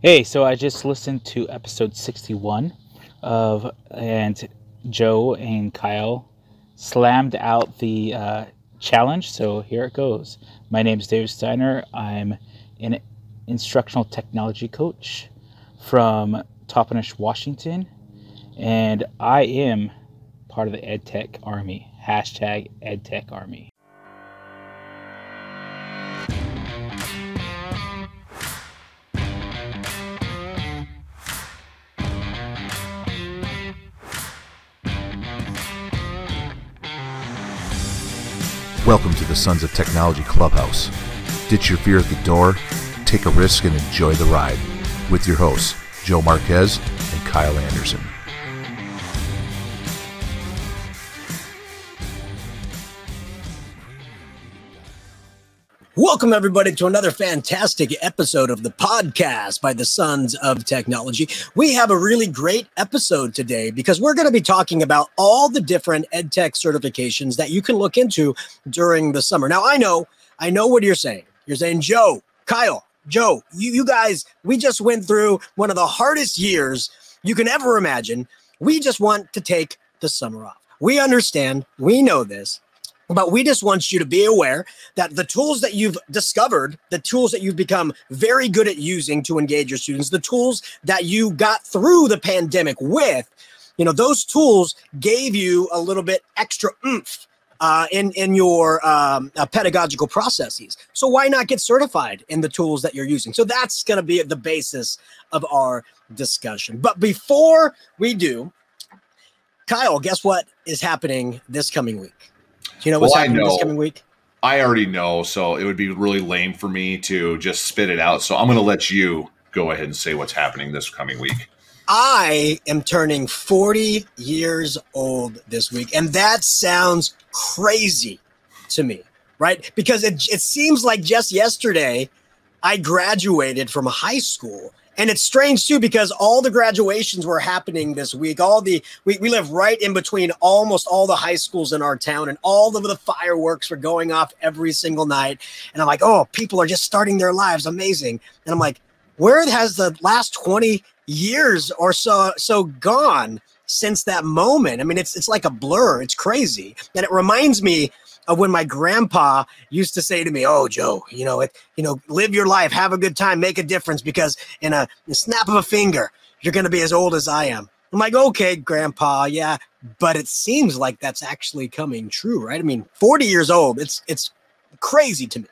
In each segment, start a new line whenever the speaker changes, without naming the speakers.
Hey, so I just listened to episode 61 of, and Joe and Kyle slammed out the uh, challenge. So here it goes. My name is David Steiner. I'm an instructional technology coach from Toppenish, Washington, and I am part of the EdTech Army. Hashtag EdTech Army.
Welcome to the Sons of Technology Clubhouse. Ditch your fear at the door, take a risk, and enjoy the ride. With your hosts, Joe Marquez and Kyle Anderson.
Welcome, everybody, to another fantastic episode of the podcast by the Sons of Technology. We have a really great episode today because we're going to be talking about all the different EdTech certifications that you can look into during the summer. Now, I know, I know what you're saying. You're saying, Joe, Kyle, Joe, you, you guys, we just went through one of the hardest years you can ever imagine. We just want to take the summer off. We understand, we know this, but we just want you to be aware that the tools that you've discovered, the tools that you've become very good at using to engage your students, the tools that you got through the pandemic with, you know, those tools gave you a little bit extra oomph uh, in in your um, uh, pedagogical processes. So why not get certified in the tools that you're using? So that's going to be the basis of our discussion. But before we do, Kyle, guess what is happening this coming week? Do you know what's
Well, I
happening this coming week?
I already know, so it would be really lame for me to just spit it out. So I'm going to let you go ahead and say what's happening this coming week.
I am turning 40 years old this week, and that sounds crazy to me, right? Because it, it seems like just yesterday I graduated from high school. And it's strange too because all the graduations were happening this week. All the we, we live right in between almost all the high schools in our town, and all of the fireworks were going off every single night. And I'm like, oh, people are just starting their lives. Amazing. And I'm like, where has the last 20 years or so so gone since that moment? I mean, it's it's like a blur. It's crazy. And it reminds me of when my grandpa used to say to me, "Oh, Joe, you know, it, you know, live your life, have a good time, make a difference because in a, a snap of a finger, you're going to be as old as I am." I'm like, "Okay, grandpa, yeah." But it seems like that's actually coming true, right? I mean, 40 years old. It's it's crazy to me.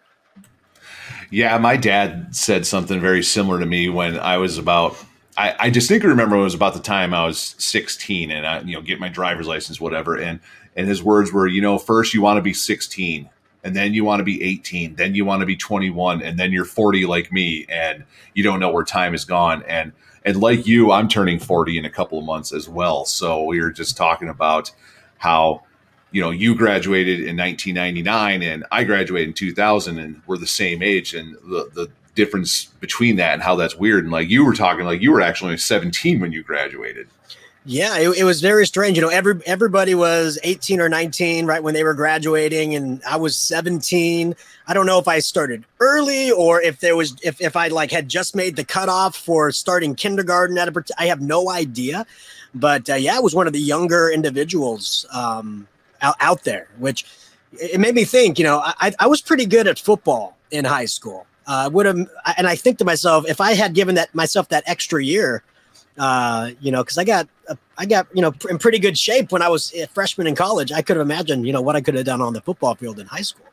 Yeah, my dad said something very similar to me when I was about. I, I distinctly remember it was about the time I was 16 and I, you know, get my driver's license, whatever. And and his words were, you know, first you want to be 16, and then you want to be 18, then you want to be 21, and then you're 40 like me, and you don't know where time is gone. And and like you, I'm turning 40 in a couple of months as well. So we were just talking about how you know you graduated in 1999 and i graduated in 2000 and we're the same age and the, the difference between that and how that's weird and like you were talking like you were actually 17 when you graduated
Yeah, it, it was very strange. You know, every everybody was 18 or 19 right when they were graduating, and I was 17. I don't know if I started early or if there was if if I like had just made the cutoff for starting kindergarten at a. I have no idea, but uh, yeah, I was one of the younger individuals um, out, out there, which it it made me think. You know, I I was pretty good at football in high school. Uh, would have, and I think to myself, if I had given that myself that extra year, uh, you know, because I got uh, I got you know in pretty good shape when I was a freshman in college. I could have imagined you know what I could have done on the football field in high school.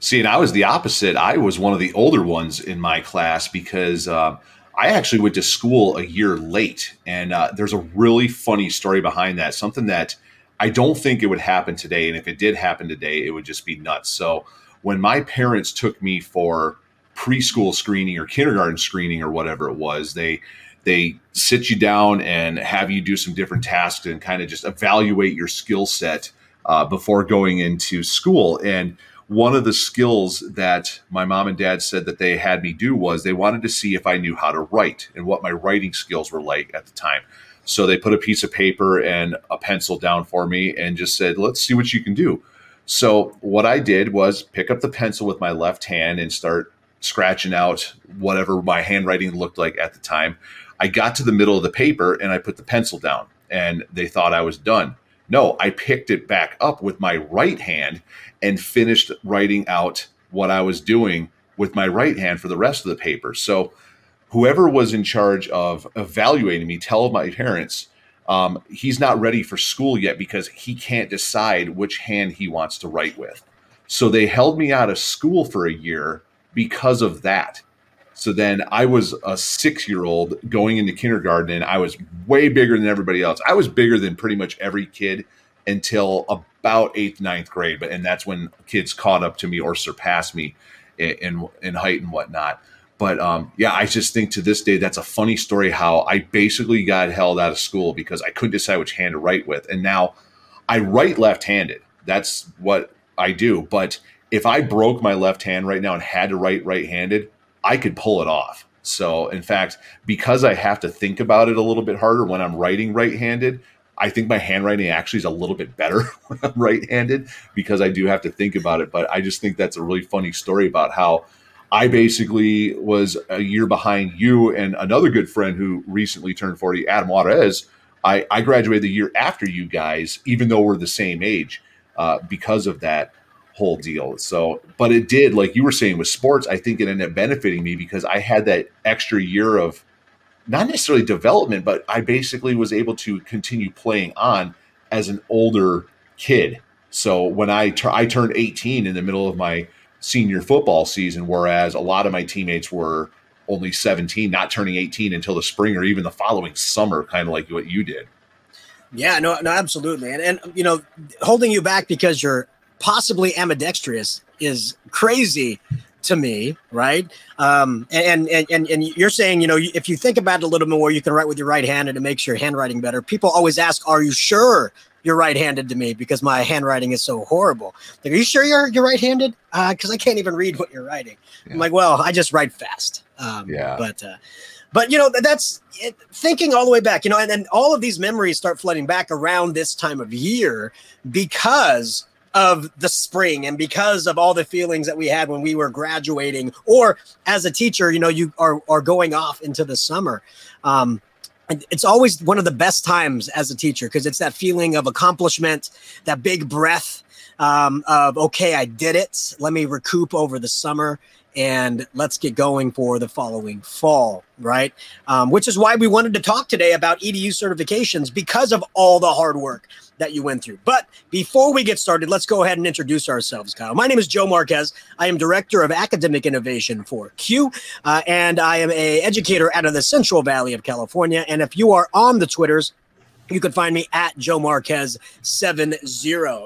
see and i was the opposite i was one of the older ones in my class because uh, i actually went to school a year late and uh, there's a really funny story behind that something that i don't think it would happen today and if it did happen today it would just be nuts so when my parents took me for preschool screening or kindergarten screening or whatever it was they they sit you down and have you do some different tasks and kind of just evaluate your skill set uh, before going into school and one of the skills that my mom and dad said that they had me do was they wanted to see if I knew how to write and what my writing skills were like at the time. So they put a piece of paper and a pencil down for me and just said, let's see what you can do. So what I did was pick up the pencil with my left hand and start scratching out whatever my handwriting looked like at the time. I got to the middle of the paper and I put the pencil down, and they thought I was done. No, I picked it back up with my right hand and finished writing out what I was doing with my right hand for the rest of the paper. So, whoever was in charge of evaluating me, tell my parents, um, he's not ready for school yet because he can't decide which hand he wants to write with. So they held me out of school for a year because of that. So then I was a six year old going into kindergarten and I was way bigger than everybody else. I was bigger than pretty much every kid until about eighth, ninth grade. But and that's when kids caught up to me or surpassed me in in, in height and whatnot. But um, yeah, I just think to this day that's a funny story how I basically got held out of school because I couldn't decide which hand to write with, and now I write left-handed. That's what I do. But if I broke my left hand right now and had to write right-handed, I could pull it off. So, in fact, because I have to think about it a little bit harder when I'm writing right-handed, I think my handwriting actually is a little bit better when I'm right-handed because I do have to think about it. But I just think that's a really funny story about how I basically was a year behind you and another good friend who recently turned 40, Adam Juarez. I, I graduated the year after you guys, even though we're the same age, uh, because of that whole deal. So, but it did, like you were saying with sports, I think it ended up benefiting me because I had that extra year of not necessarily development, but I basically was able to continue playing on as an older kid. So when I, I turned 18 in the middle of my senior football season, whereas a lot of my teammates were only 17, not turning 18 until the spring or even the following summer, kind of like what you did.
Yeah, no, no, absolutely. And, and, you know, holding you back because you're possibly ambidextrous is crazy to me, right? Um, and, and, and, and you're saying, you know, if you think about it a little more, you can write with your right hand and it makes your handwriting better. People always ask, are you sure you're right-handed to me because my handwriting is so horrible. Like, are you sure you're you're right-handed? Because uh, I can't even read what you're writing. Yeah. I'm like, well, I just write fast. Um, yeah. But uh, but you know that's it, thinking all the way back. You know, and then all of these memories start flooding back around this time of year because of the spring and because of all the feelings that we had when we were graduating or as a teacher you know you are, are going off into the summer um, it's always one of the best times as a teacher because it's that feeling of accomplishment, that big breath um, of okay, I did it. Let me recoup over the summer and let's get going for the following fall, right? Um, which is why we wanted to talk today about EDU certifications because of all the hard work that you went through. But before we get started, let's go ahead and introduce ourselves, Kyle. My name is Joe Marquez. I am Director of Academic Innovation for CUE, uh, and I am a educator out of the Central Valley of California. And if you are on the Twitters, you can find me at Joe Marquez 70.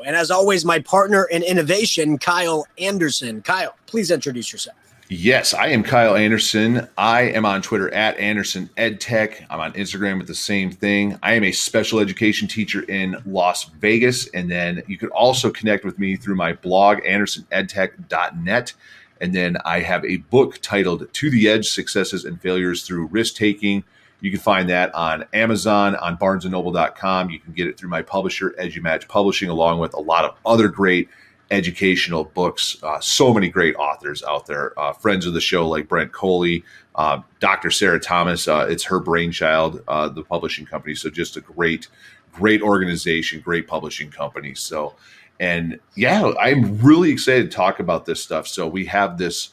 And as always, my partner in innovation, Kyle Anderson. Kyle, please introduce yourself.
Yes, I am Kyle Anderson. I am on Twitter at Anderson EdTech. I'm on Instagram with the same thing. I am a special education teacher in Las Vegas. And then you can also connect with me through my blog, andersonedtech.net. And then I have a book titled To the Edge Successes and Failures Through Risk Taking. You can find that on Amazon, on barnesandnoble.com. You can get it through my publisher, EduMatch Publishing, along with a lot of other great educational books. Uh, so many great authors out there. Uh, friends of the show like Brent Coley, uh, Dr. Sarah Thomas. Uh, it's her brainchild, uh, the publishing company. So just a great, great organization, great publishing company. So, and yeah, I'm really excited to talk about this stuff. So we have this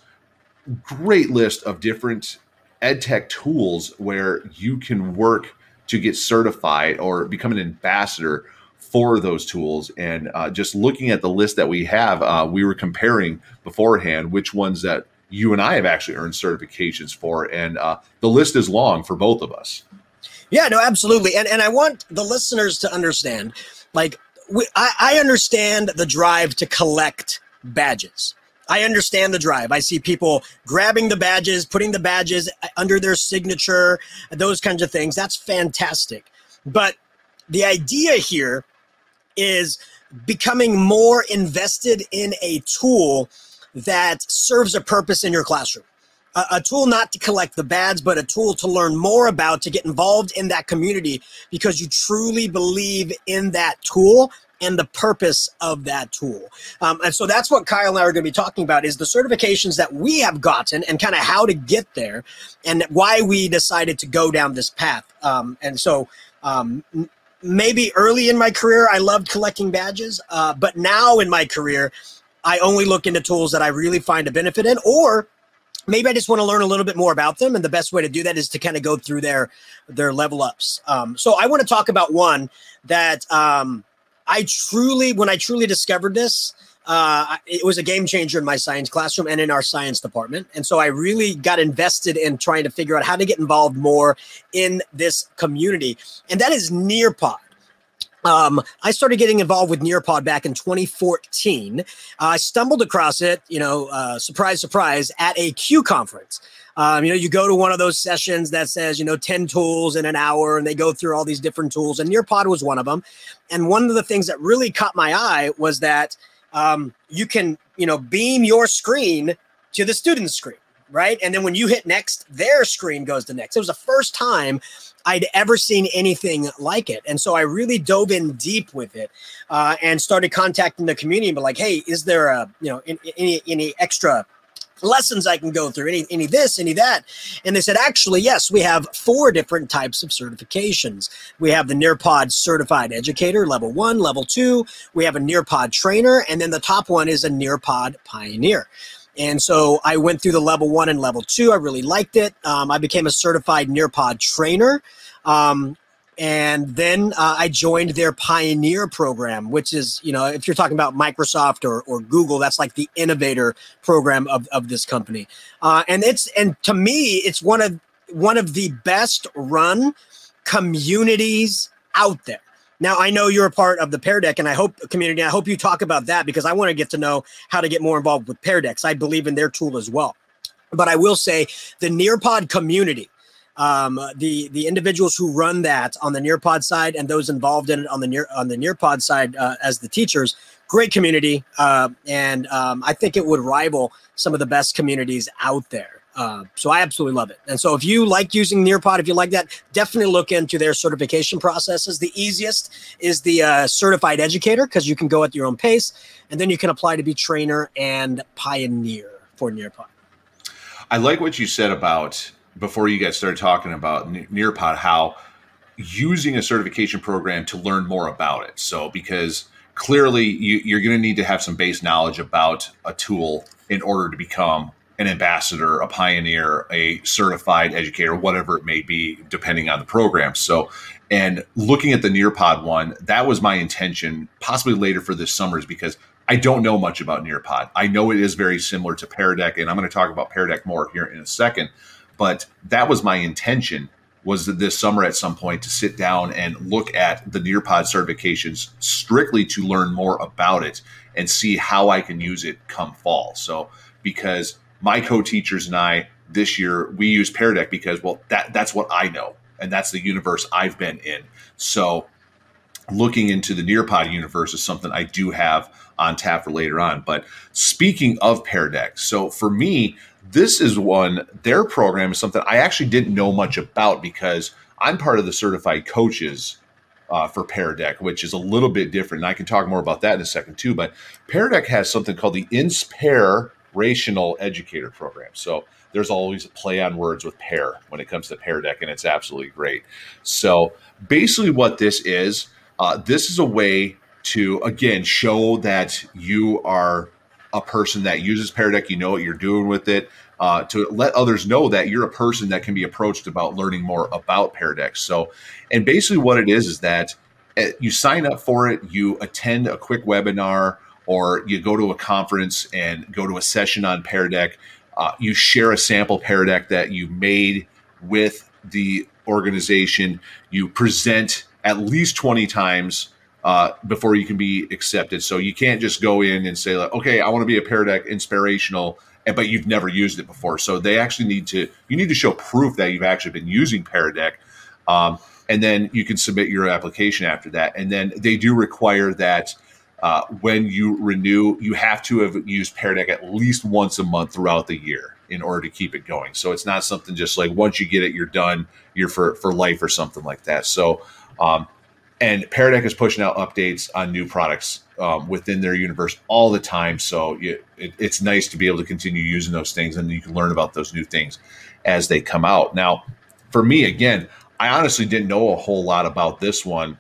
great list of different ed tech tools where you can work to get certified or become an ambassador for those tools. And uh, just looking at the list that we have, uh, we were comparing beforehand which ones that you and I have actually earned certifications for. And uh, the list is long for both of us.
Yeah, no, absolutely. And, and I want the listeners to understand like, we, I, I understand the drive to collect badges. I understand the drive. I see people grabbing the badges, putting the badges under their signature, those kinds of things. That's fantastic. But the idea here is becoming more invested in a tool that serves a purpose in your classroom a, a, tool not to collect the bads, but a tool to learn more about, to get involved in that community because you truly believe in that tool and the purpose of that tool. Um, and so that's what Kyle and I are going to be talking about is the certifications that we have gotten and kind of how to get there and why we decided to go down this path. Um, and so um, maybe early in my career, I loved collecting badges, uh, but now in my career, I only look into tools that I really find a benefit in or maybe I just want to learn a little bit more about them, and the best way to do that is to kind of go through their their level ups. Um, so I want to talk about one that um, I truly, when I truly discovered this, uh, it was a game changer in my science classroom and in our science department. And so I really got invested in trying to figure out how to get involved more in this community. And that is Nearpod. Um, I started getting involved with Nearpod back in 2014. Uh, I stumbled across it, you know, uh, surprise, surprise, at a CUE conference. Um, you know, you go to one of those sessions that says, you know, 10 tools in an hour, and they go through all these different tools, and Nearpod was one of them. And one of the things that really caught my eye was that um, you can, you know, beam your screen to the student's screen, right? And then when you hit next, their screen goes to next. It was the first time I'd ever seen anything like it. And so I really dove in deep with it uh, and started contacting the community be like, hey, is there a, you know, any, any extra lessons I can go through, any any this, any that. And they said, actually, yes, we have four different types of certifications. We have the Nearpod Certified Educator, level one, level two. We have a Nearpod Trainer, and then the top one is a Nearpod Pioneer. And so I went through the level one and level two. I really liked it. Um, I became a certified Nearpod trainer. Um, and then uh, I joined their Pioneer program, which is, you know, if you're talking about Microsoft or, or Google, that's like the innovator program of, of this company. Uh, and it's and to me, it's one of one of the best run communities out there. Now I know you're a part of the Pear Deck, and I hope community. I hope you talk about that because I want to get to know how to get more involved with Pear Decks. I believe in their tool as well. But I will say the Nearpod community um, the the individuals who run that on the Nearpod side and those involved in it on the near on the Nearpod side uh, as the teachers, great community, uh, and um, I think it would rival some of the best communities out there. Uh, so I absolutely love it. And so if you like using Nearpod, if you like that, definitely look into their certification processes. The easiest is the uh, certified educator because you can go at your own pace, and then you can apply to be trainer and pioneer for Nearpod.
I like what you said about before you guys started talking about Nearpod how using a certification program to learn more about it. So because clearly you, are going to need to have some base knowledge about a tool in order to become an ambassador, a pioneer, a certified educator, whatever it may be, depending on the program. So, and looking at the Nearpod one, that was my intention, possibly later for this summer, is because I don't know much about Nearpod. I know it is very similar to Pear Deck, and I'm going to talk about Pear Deck more here in a second. But that was my intention was this summer at some point to sit down and look at the Nearpod certifications strictly to learn more about it and see how I can use it come fall. So because my co-teachers and I this year we use Pear Deck because well that that's what I know and that's the universe I've been in. So looking into the Nearpod universe is something I do have on tap for later on. But speaking of Pear Deck, so for me, this is one, their program is something I actually didn't know much about because I'm part of the certified coaches uh, for Deck, which is a little bit different. And I can talk more about that in a second too. But Pear Deck has something called the Inspirational Educator Program. So there's always a play on words with pair when it comes to Pear Deck, and it's absolutely great. So basically, what this is, uh, this is a way to again show that you are a person that uses Pear Deck, you know what you're doing with it, uh, to let others know that you're a person that can be approached about learning more about Pear Deck. So, and basically what it is is that eh, you sign up for it, you attend a quick webinar, or you go to a conference and go to a session on Pear Deck. Uh, you share a sample Pear Deck that you made with the organization. You present at least 20 times uh, before you can be accepted. So you can't just go in and say, like, okay, I want to be a Pear Deck inspirational, but you've never used it before. So they actually need to, you need to show proof that you've actually been using Pear Deck. Um, and then you can submit your application after that. And then they do require that uh, when you renew, you have to have used Pear Deck at least once a month throughout the year. in order to keep it going. So it's not something just like once you get it, you're done, you're for for life or something like that. So um, and Pear Deck is pushing out updates on new products um, within their universe all the time. So you, it, it's nice to be able to continue using those things, and you can learn about those new things as they come out. Now, for me, again, I honestly didn't know a whole lot about this one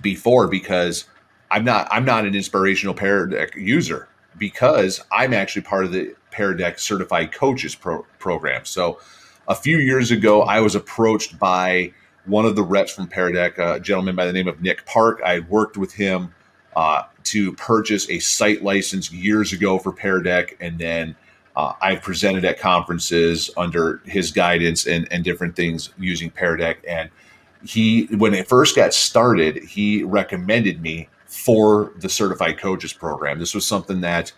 before because I'm not I'm not an inspirational Pear Deck user because I'm actually part of the Pear Deck Certified Coaches pro- program. So a few years ago, I was approached by one of the reps from Pear a gentleman by the name of Nick Park. I had worked with him uh, to purchase a site license years ago for Pear and then uh, I've presented at conferences under his guidance and, and different things using Pear And he, when it first got started, he recommended me for the certified coaches program. This was something that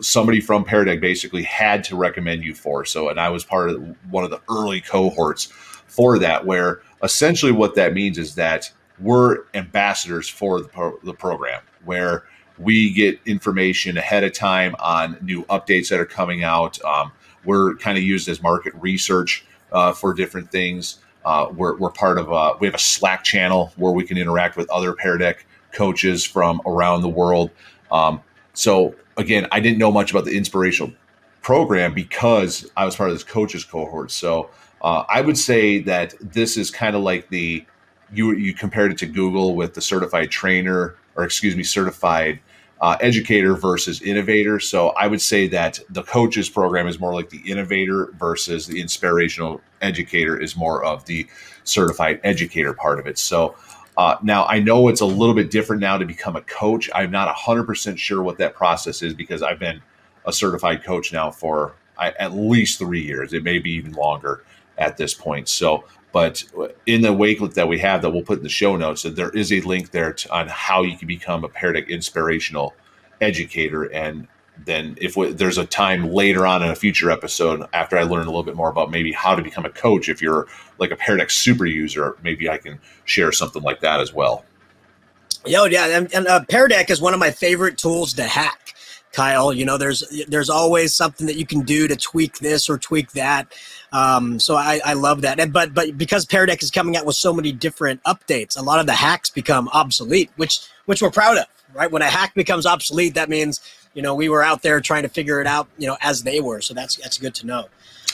somebody from Pear basically had to recommend you for. So, and I was part of one of the early cohorts for that, where essentially what that means is that we're ambassadors for the, pro- the program, where we get information ahead of time on new updates that are coming out. Um, we're kind of used as market research uh, for different things. Uh, we're, we're part of a, we have a Slack channel where we can interact with other Pear Deck coaches from around the world. Um, so again, I didn't know much about the inspirational program because I was part of this coaches cohort. So uh, I would say that this is kind of like the you you compared it to Google with the certified trainer or excuse me certified uh, educator versus innovator. So I would say that the coaches program is more like the innovator versus the inspirational educator is more of the certified educator part of it. So uh, now I know it's a little bit different now to become a coach. I'm not 100% sure what that process is because I've been a certified coach now for I, at least three years. It may be even longer at this point. So, but in the wakelet that we have that we'll put in the show notes, that there is a link there to, on how you can become a Deck inspirational educator and then if we, there's a time later on in a future episode after I learn a little bit more about maybe how to become a coach, if you're like a Deck super user, maybe I can share something like that as well.
Yo, yeah, and, and uh, Deck is one of my favorite tools to hack. Kyle, you know, there's there's always something that you can do to tweak this or tweak that. Um, so I, I love that. And but but because Pear Deck is coming out with so many different updates, a lot of the hacks become obsolete, which which we're proud of, right? When a hack becomes obsolete, that means you know, we were out there trying to figure it out, you know, as they were. So that's that's good to know.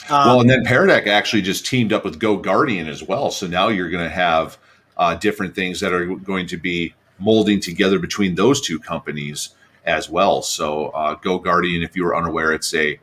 Um, well, and then Pear actually just teamed up with GoGuardian as well. So now you're going to have uh, different things that are going to be molding together between those two companies as well. So uh, GoGuardian, if you were unaware, it's a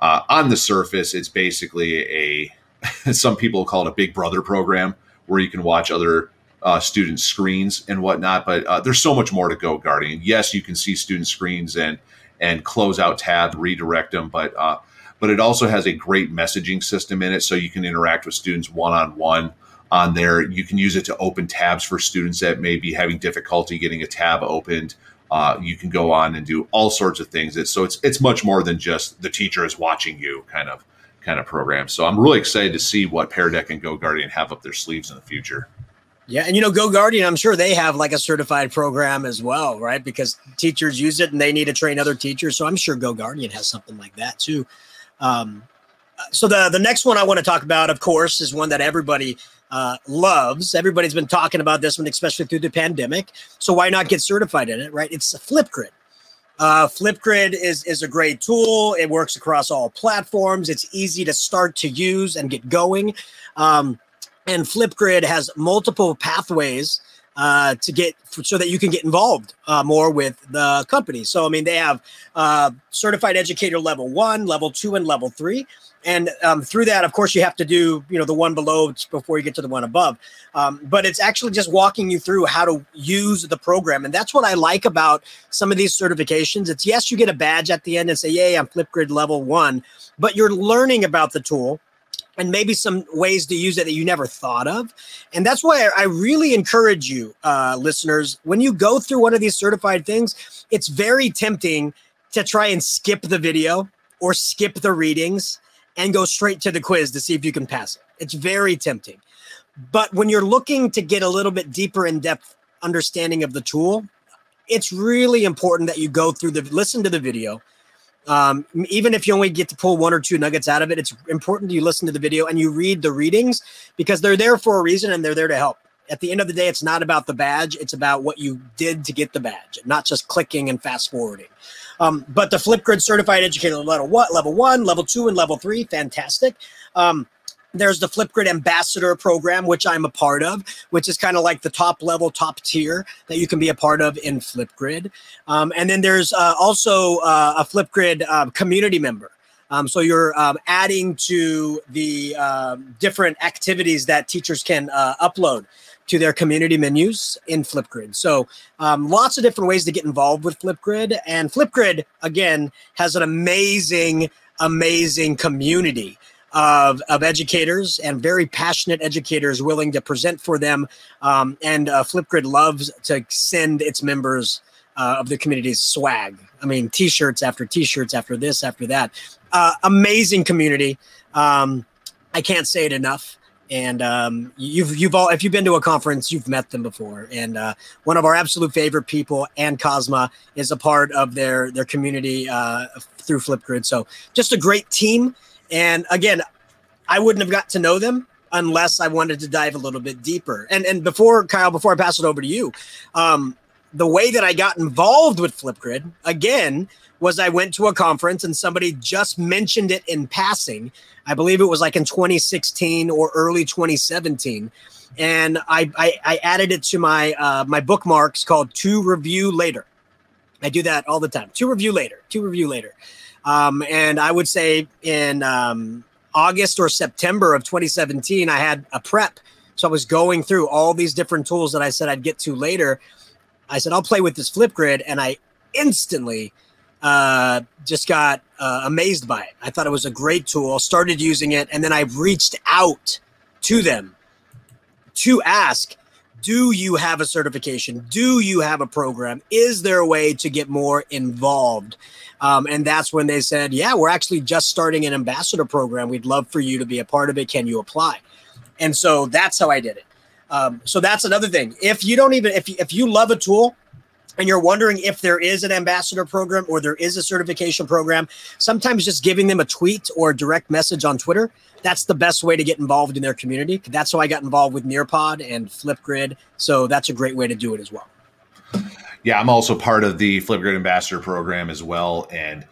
uh, on the surface, it's basically a some people call it a Big Brother program where you can watch other uh, student screens and whatnot. But uh, there's so much more to GoGuardian. Yes, you can see student screens and and close out tabs, redirect them, but uh, but it also has a great messaging system in it, so you can interact with students one on one on there. You can use it to open tabs for students that may be having difficulty getting a tab opened. Uh, you can go on and do all sorts of things. It's, so it's it's much more than just the teacher is watching you kind of kind of program. So I'm really excited to see what Pear Deck and GoGuardian have up their sleeves in the future.
Yeah, and you know, GoGuardian, I'm sure they have like a certified program as well, right? Because teachers use it and they need to train other teachers. So I'm sure GoGuardian has something like that too. Um, so the the next one I want to talk about, of course, is one that everybody uh, loves. Everybody's been talking about this one, especially through the pandemic. So why not get certified in it, right? It's Flipgrid. Uh, Flipgrid is is a great tool. It works across all platforms. It's easy to start to use and get going. Um, and Flipgrid has multiple pathways uh, to get so that you can get involved uh, more with the company. So, I mean, they have uh, certified educator level one, level two, and level three. And um, through that, of course, you have to do you know the one below before you get to the one above. Um, but it's actually just walking you through how to use the program, and that's what I like about some of these certifications. It's yes, you get a badge at the end and say, "Yay, I'm Flipgrid level one," but you're learning about the tool and maybe some ways to use it that you never thought of. And that's why I really encourage you, uh, listeners, when you go through one of these certified things, it's very tempting to try and skip the video or skip the readings and go straight to the quiz to see if you can pass it. It's very tempting. But when you're looking to get a little bit deeper in depth understanding of the tool, it's really important that you go through the listen to the video Um, even if you only get to pull one or two nuggets out of it, it's important you listen to the video and you read the readings because they're there for a reason and they're there to help. At the end of the day, it's not about the badge; it's about what you did to get the badge, not just clicking and fast forwarding. Um, but the Flipgrid Certified Educator level what level one, level two, and level three, fantastic. Um, there's the Flipgrid Ambassador program, which I'm a part of, which is kind of like the top level, top tier that you can be a part of in Flipgrid. Um, and then there's uh, also uh, a Flipgrid uh, community member. Um, so you're um, adding to the um, different activities that teachers can uh, upload to their community menus in Flipgrid. So um, lots of different ways to get involved with Flipgrid. And Flipgrid, again, has an amazing, amazing community of, of educators and very passionate educators willing to present for them. Um, and uh, Flipgrid loves to send its members uh, of the community's swag. I mean, t-shirts after t-shirts after this, after that. Uh, amazing community. Um, I can't say it enough. And um, you've you've all if you've been to a conference, you've met them before. And uh, one of our absolute favorite people, Ann Kozma, is a part of their their community uh, through Flipgrid. So just a great team. And again, I wouldn't have got to know them unless I wanted to dive a little bit deeper. And and before Kyle, before I pass it over to you, um, the way that I got involved with Flipgrid again was I went to a conference and somebody just mentioned it in passing. I believe it was like in 2016 or early 2017. And I, I, I added it to my uh, my bookmarks called to review later. I do that all the time. To review later, to review later. Um, and I would say in um, August or September of 2017, I had a prep. So I was going through all these different tools that I said I'd get to later. I said, I'll play with this Flipgrid. And I instantly uh, just got uh, amazed by it. I thought it was a great tool, started using it. And then I reached out to them to ask, do you have a certification? Do you have a program? Is there a way to get more involved? Um, and that's when they said, Yeah, we're actually just starting an ambassador program. We'd love for you to be a part of it. Can you apply? And so that's how I did it. Um, so that's another thing. If you don't even, if, you, if you love a tool, and you're wondering if there is an ambassador program or there is a certification program, sometimes just giving them a tweet or a direct message on Twitter, that's the best way to get involved in their community. That's how I got involved with Nearpod and Flipgrid. So that's a great way to do it as well.
Yeah, I'm also part of the Flipgrid Ambassador program as well, and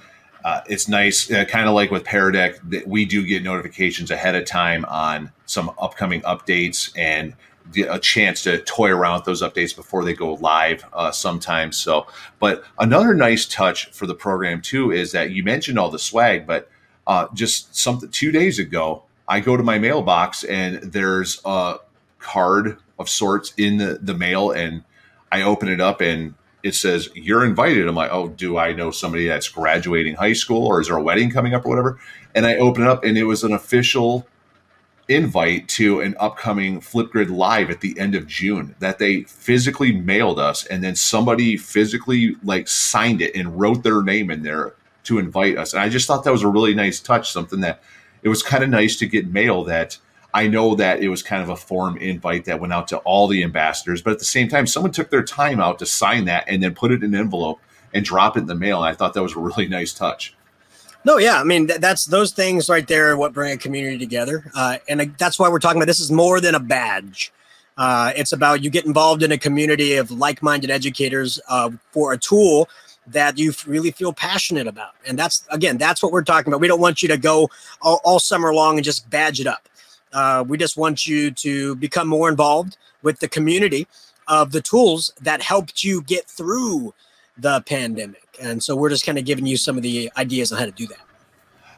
uh, it's nice, uh, kind of like with Pear Deck, that we do get notifications ahead of time on some upcoming updates and a chance to toy around with those updates before they go live uh, sometimes. So, but another nice touch for the program too is that you mentioned all the swag, but uh, just something two days ago, I go to my mailbox and there's a card of sorts in the, the mail and I open it up and it says you're invited. I'm like, oh, do I know somebody that's graduating high school or is there a wedding coming up or whatever? And I open it up and it was an official invite to an upcoming Flipgrid live at the end of June that they physically mailed us and then somebody physically like signed it and wrote their name in there to invite us. And I just thought that was a really nice touch, something that it was kind of nice to get mail that I know that it was kind of a form invite that went out to all the ambassadors, but at the same time, someone took their time out to sign that and then put it in an envelope and drop it in the mail. And I thought that was a really nice touch.
No, yeah, I mean th- that's those things right there. What bring a community together, uh, and uh, that's why we're talking about this is more than a badge. Uh, it's about you get involved in a community of like-minded educators uh, for a tool that you really feel passionate about, and that's again that's what we're talking about. We don't want you to go all, all summer long and just badge it up. Uh, we just want you to become more involved with the community of the tools that helped you get through the pandemic. And so we're just kind of giving you some of the ideas on how to do that.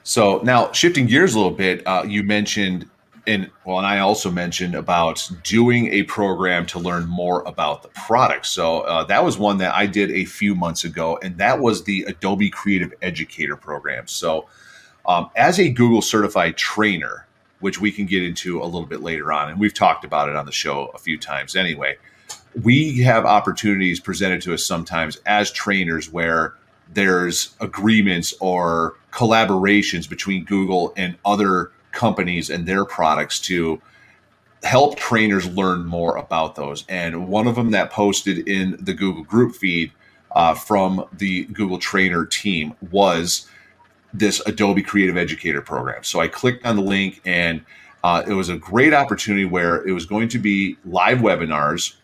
So now shifting gears a little bit, uh, you mentioned and well, and I also mentioned about doing a program to learn more about the product. So uh, that was one that I did a few months ago, and that was the Adobe Creative Educator program. So, um, as a Google certified trainer, which we can get into a little bit later on. And we've talked about it on the show a few times anyway. We have opportunities presented to us sometimes as trainers where there's agreements or collaborations between Google and other companies and their products to help trainers learn more about those. And one of them that posted in the Google group feed uh, from the Google trainer team was this Adobe Creative Educator program. So I clicked on the link, and uh, it was a great opportunity where it was going to be live webinars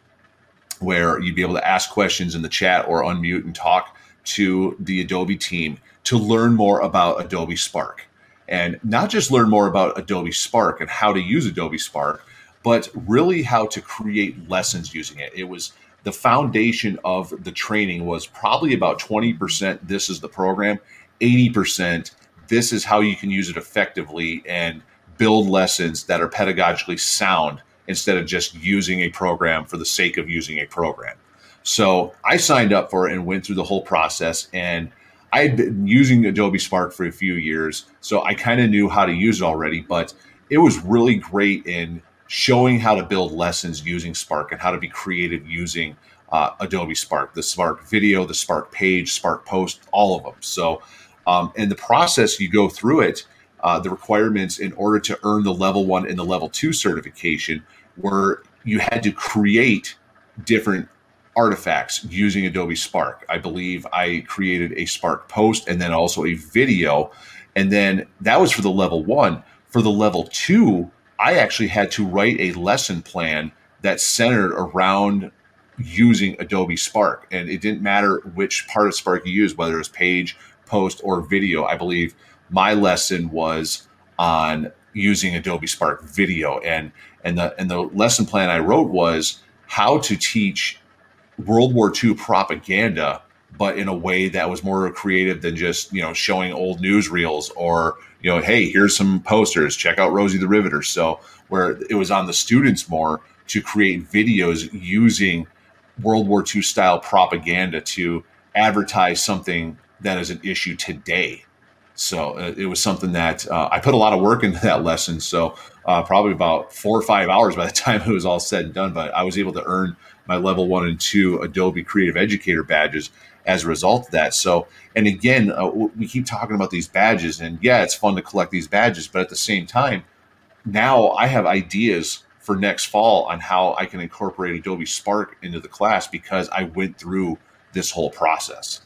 where you'd be able to ask questions in the chat or unmute and talk to the Adobe team to learn more about Adobe Spark. And not just learn more about Adobe Spark and how to use Adobe Spark, but really how to create lessons using it. It was the foundation of the training was probably about 20% this is the program, 80% this is how you can use it effectively and build lessons that are pedagogically sound instead of just using a program for the sake of using a program. So I signed up for it and went through the whole process. And I had been using Adobe Spark for a few years, so I kind of knew how to use it already. But it was really great in showing how to build lessons using Spark and how to be creative using uh, Adobe Spark, the Spark Video, the Spark Page, Spark Post, all of them. So, um, and the process you go through it uh, the requirements in order to earn the level one and the level two certification, were you had to create different artifacts using Adobe Spark. I believe I created a Spark post and then also a video. And then that was for the level one. For the level two, I actually had to write a lesson plan that centered around using Adobe Spark. And it didn't matter which part of Spark you used, whether it was page, post, or video. I believe my lesson was on using Adobe Spark Video, and and the and the lesson plan I wrote was how to teach World War II propaganda, but in a way that was more creative than just you know showing old newsreels or you know hey here's some posters check out Rosie the Riveter. So where it was on the students more to create videos using World War II style propaganda to advertise something that is an issue today so uh, it was something that uh, I put a lot of work into that lesson. So uh, probably about four or five hours by the time it was all said and done. But I was able to earn my level one and two Adobe Creative Educator badges as a result of that. So, and again, uh, we keep talking about these badges, and yeah, it's fun to collect these badges. But at the same time, now I have ideas for next fall on how I can incorporate Adobe Spark into the class because I went through this whole process.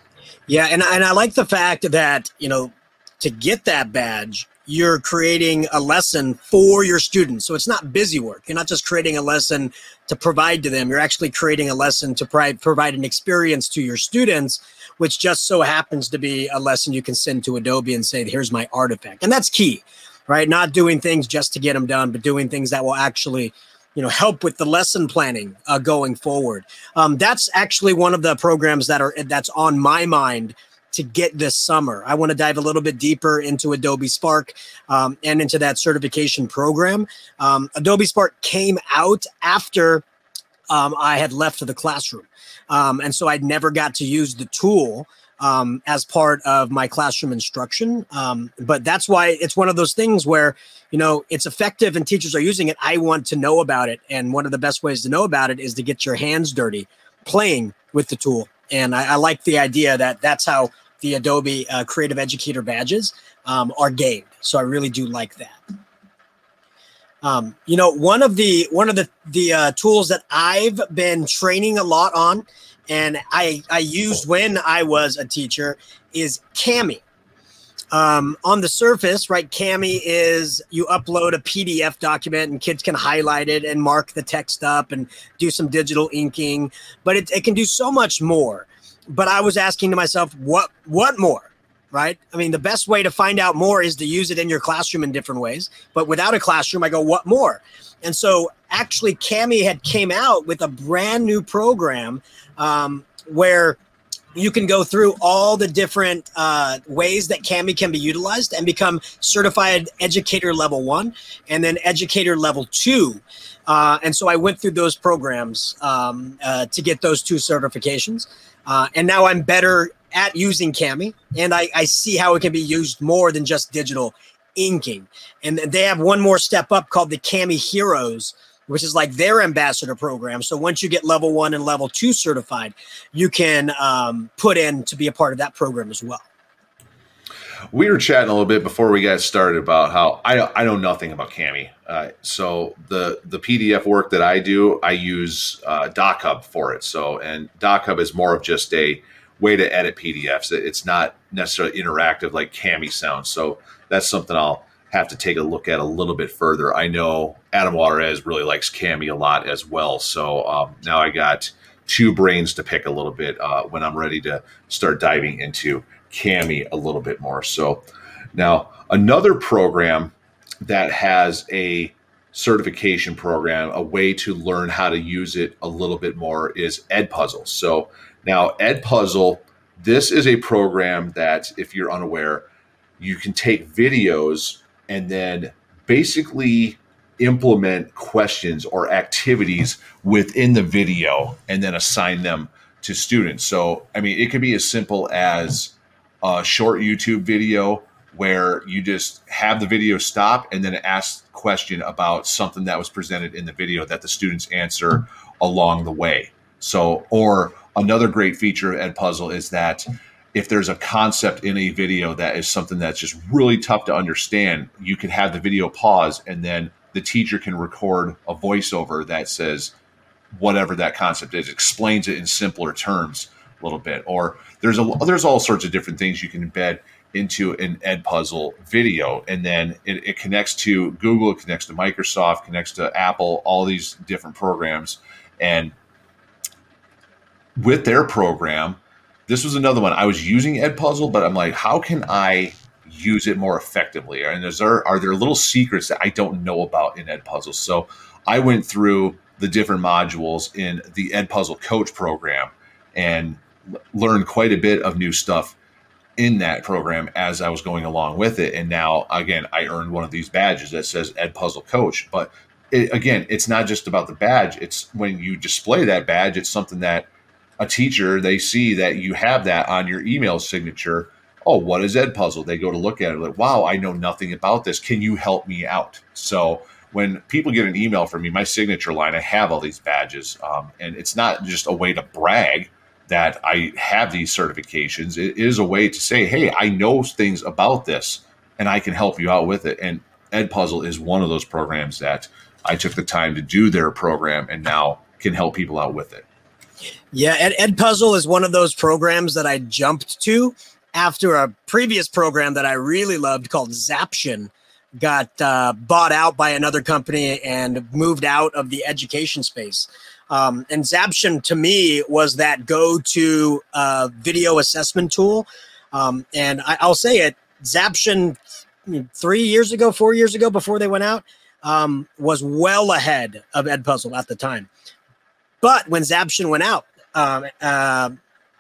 Yeah, and and I like the fact that you know to get that badge, you're creating a lesson for your students. So it's not busy work. You're not just creating a lesson to provide to them. You're actually creating a lesson to provide an experience to your students, which just so happens to be a lesson you can send to Adobe and say, here's my artifact. And that's key, right? Not doing things just to get them done, but doing things that will actually you know help with the lesson planning uh, going forward um, that's actually one of the programs that are that's on my mind to get this summer. I want to dive a little bit deeper into Adobe Spark um, and into that certification program. Um, Adobe Spark came out after um, I had left the classroom. Um, and so I never got to use the tool um, as part of my classroom instruction. Um, but that's why it's one of those things where, you know, it's effective and teachers are using it. I want to know about it. And one of the best ways to know about it is to get your hands dirty playing with the tool and I, I, like the idea that that's how the Adobe uh, Creative Educator badges um, are gained. So I really do like that. Um, you know, one of the one of the the uh, tools that I've been training a lot on, and I I used when I was a teacher is Kami. Um, on the surface, right, Kami is you upload a PDF document and kids can highlight it and mark the text up and do some digital inking, but it, it can do so much more. But I was asking to myself, what what more? Right? I mean, the best way to find out more is to use it in your classroom in different ways. But without a classroom, I go, what more? And so actually, Kami had came out with a brand new program um, where you can go through all the different uh, ways that Kami can be utilized and become certified educator level one and then educator level two. Uh, and so I went through those programs um, uh, to get those two certifications. Uh, and now I'm better at using Kami and I, I see how it can be used more than just digital inking. And they have one more step up called the Kami Heroes which is like their ambassador program. So once you get level one and level two certified, you can um, put in to be a part of that program as well.
We were chatting a little bit before we got started about how I, I know nothing about Kami. Uh, so the the PDF work that I do, I use uh, DocHub for it. So and DocHub is more of just a way to edit PDFs. It's not necessarily interactive like Kami sounds. So that's something I'll have to take a look at a little bit further. I know Adam Juarez really likes Kami a lot as well. So um, now I got two brains to pick a little bit uh, when I'm ready to start diving into Kami a little bit more. So now another program that has a certification program, a way to learn how to use it a little bit more is Edpuzzle. So now Edpuzzle, this is a program that if you're unaware, you can take videos and then basically implement questions or activities within the video and then assign them to students. So, I mean, it could be as simple as a short YouTube video where you just have the video stop and then ask question about something that was presented in the video that the students answer along the way. So, or another great feature of Edpuzzle is that if there's a concept in a video that is something that's just really tough to understand, you can have the video pause and then the teacher can record a voiceover that says whatever that concept is, explains it in simpler terms a little bit. Or there's a there's all sorts of different things you can embed into an Edpuzzle video, and then it, it connects to Google, it connects to Microsoft, connects to Apple, all these different programs, and with their program this was another one. I was using Edpuzzle, but I'm like, how can I use it more effectively? And is there are there little secrets that I don't know about in Ed Edpuzzle? So I went through the different modules in the Edpuzzle Coach program and learned quite a bit of new stuff in that program as I was going along with it. And now, again, I earned one of these badges that says Ed Puzzle Coach. But it, again, it's not just about the badge. It's when you display that badge, it's something that a teacher, they see that you have that on your email signature. Oh, what is Ed Puzzle? They go to look at it like, wow, I know nothing about this. Can you help me out? So when people get an email from me, my signature line, I have all these badges. Um, and it's not just a way to brag that I have these certifications. It is a way to say, hey, I know things about this and I can help you out with it. And Edpuzzle is one of those programs that I took the time to do their program and now can help people out with it.
Yeah, Ed, Edpuzzle is one of those programs that I jumped to after a previous program that I really loved called Zaption got uh, bought out by another company and moved out of the education space. Um, and Zaption to me was that go-to uh, video assessment tool. Um, and I, will say it, Zaption three years ago, four years ago, before they went out, um, was well ahead of Edpuzzle at the time. But when Zaption went out, um, uh,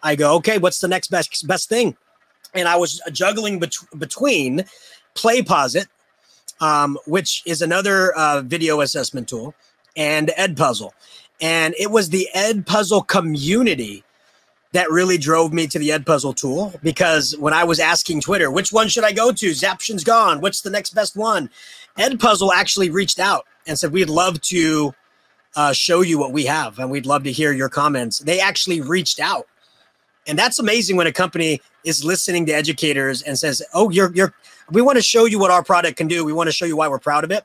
I go, okay, what's the next best best thing? And I was juggling bet- between PlayPosit, um, which is another uh, video assessment tool, and Edpuzzle. And it was the Ed Puzzle community that really drove me to the Ed Puzzle tool because when I was asking Twitter, which one should I go to? Zaption's gone. What's the next best one? Ed Puzzle actually reached out and said, we'd love to uh, show you what we have, and we'd love to hear your comments. They actually reached out, and that's amazing when a company is listening to educators and says, "Oh, you're you're we want to show you what our product can do. We want to show you why we're proud of it."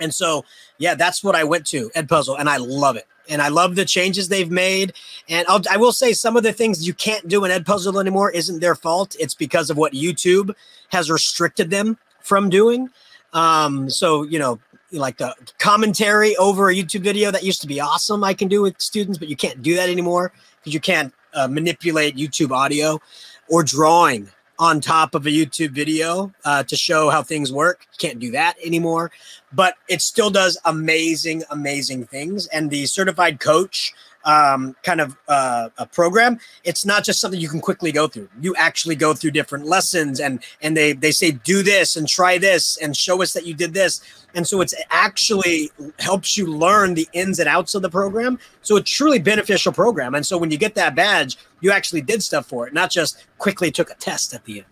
And so, yeah, that's what I went to Ed Puzzle and I love it. And I love the changes they've made. And I'll, I will say some of the things you can't do in Edpuzzle anymore isn't their fault. It's because of what YouTube has restricted them from doing. Um, so you know, like the commentary over a YouTube video that used to be awesome. I can do with students, but you can't do that anymore because you can't uh, manipulate YouTube audio or drawing on top of a YouTube video uh, to show how things work. You can't do that anymore, but it still does amazing, amazing things. And the certified coach um, kind of uh, a program, it's not just something you can quickly go through. You actually go through different lessons, and and they they say do this and try this and show us that you did this, and so it's actually helps you learn the ins and outs of the program. So a truly beneficial program, and so when you get that badge, you actually did stuff for it, not just quickly took a test at the end.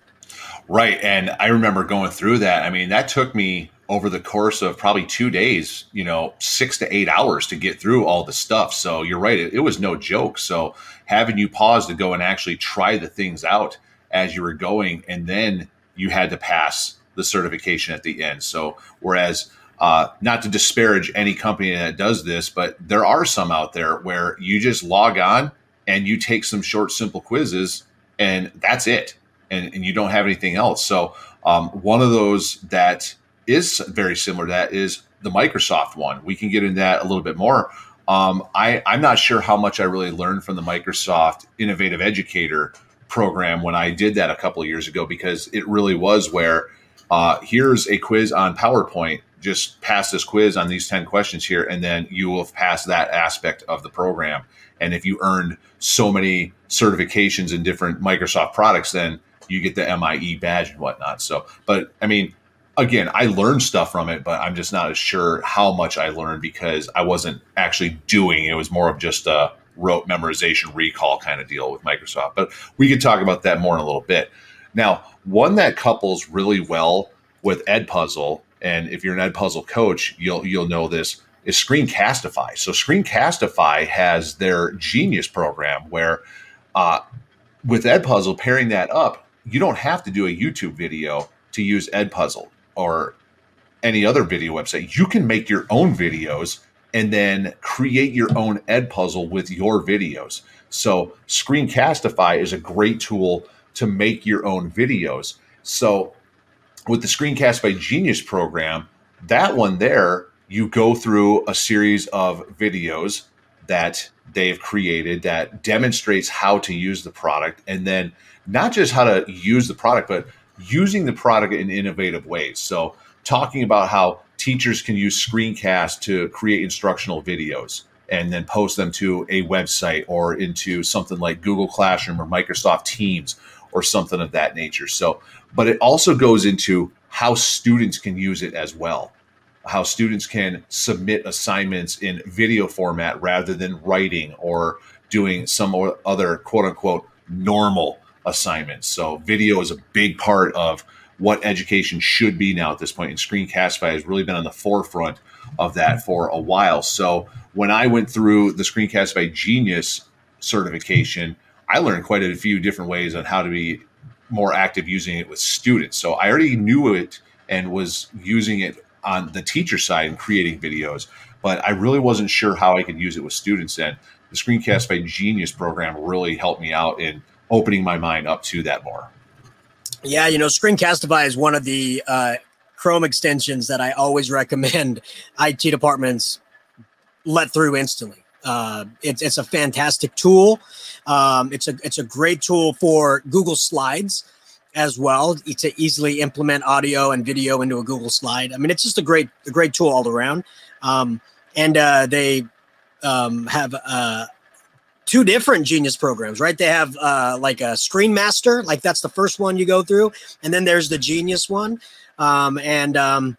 Right, and I remember going through that. I mean, that took me over the course of probably two days, you know, six to eight hours to get through all the stuff. So you're right, it, it, was no joke. So having you pause to go and actually try the things out as you were going, and then you had to pass the certification at the end. So whereas uh, not to disparage any company that does this, but there are some out there where you just log on and you take some short, simple quizzes and that's it. And, and you don't have anything else. So um, one of those that is very similar to that is the Microsoft one. We can get into that a little bit more. Um, I, I'm not sure how much I really learned from the Microsoft Innovative Educator program when I did that a couple of years ago because it really was where uh, here's a quiz on PowerPoint. Just pass this quiz on these 10 questions here, and then you will have passed that aspect of the program. And if you earned so many certifications in different Microsoft products, then you get the MIE badge and whatnot. So, but I mean, again, I learned stuff from it, but I'm just not as sure how much I learned because I wasn't actually doing. It was more of just a rote memorization recall kind of deal with Microsoft. But we could talk about that more in a little bit. Now, one that couples really well with Edpuzzle, and if you're an Edpuzzle coach, you'll you'll know this is Screencastify. So Screencastify has their Genius program where, uh, with Edpuzzle pairing that up, you don't have to do a YouTube video to use Edpuzzle or any other video website. You can make your own videos and then create your own ed puzzle with your videos. So Screencastify is a great tool to make your own videos. So with the Screencastify Genius program, that one there, you go through a series of videos that they've created that demonstrates how to use the product and then not just how to use the product, but using the product in innovative ways. So talking about how teachers can use screencast to create instructional videos and then post them to a website or into something like Google Classroom or Microsoft Teams or something of that nature. So, but it also goes into how students can use it as well. How students can submit assignments in video format rather than writing or doing some other quote unquote normal assignments. So, video is a big part of what education should be now at this point. And Screencastify has really been on the forefront of that for a while. So when I went through the Screencastify Genius certification, I learned quite a few different ways on how to be more active using it with students. So I already knew it and was using it on the teacher side and creating videos, but I really wasn't sure how I could use it with students. And the Screencastify Genius program really helped me out in opening my mind up to that more.
Yeah, you know, Screencastify is one of the uh, Chrome extensions that I always recommend IT departments let through instantly. Uh, it's it's a fantastic tool. Um, it's a it's a great tool for Google Slides as well to easily implement audio and video into a Google Slide. I mean, it's just a great a great tool all around. Um, and uh, they um, have uh, two different genius programs, right? They have uh, like a Screen Master, like that's the first one you go through, and then there's the Genius one, um, and um,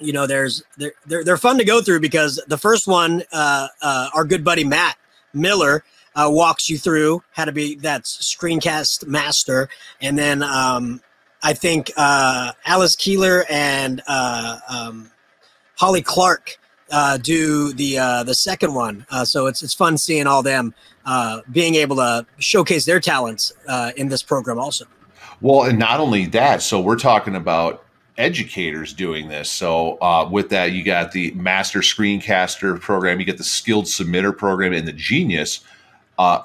you know, there's they're, they're they're fun to go through because the first one, uh, uh, our good buddy Matt Miller. Uh, walks you through how to be that's screencast master and then um, i think uh, alice keeler and uh, um, holly clark uh, do the uh, the second one. Uh, so it's it's fun seeing all them uh, being able to showcase their talents uh, in this program also.
Well, and not only that, so we're talking about educators doing this. So uh, with that, you got the Master Screencaster program, you get the Skilled Submitter program, and the Genius.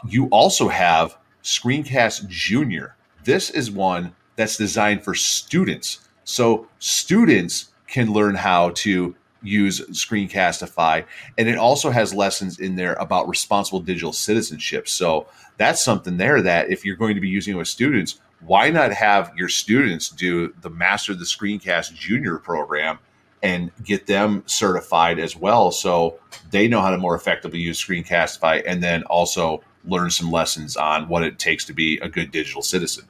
you also have Screencast Junior. This is one that's designed for students. So students can learn how to use Screencastify. And it also has lessons in there about responsible digital citizenship. So that's something there that if you're going to be using it with students, why not have your students do the Master the Screencast Junior program and get them certified as well so they know how to more effectively use Screencastify and then also learn some lessons on what it takes to be a good digital citizen.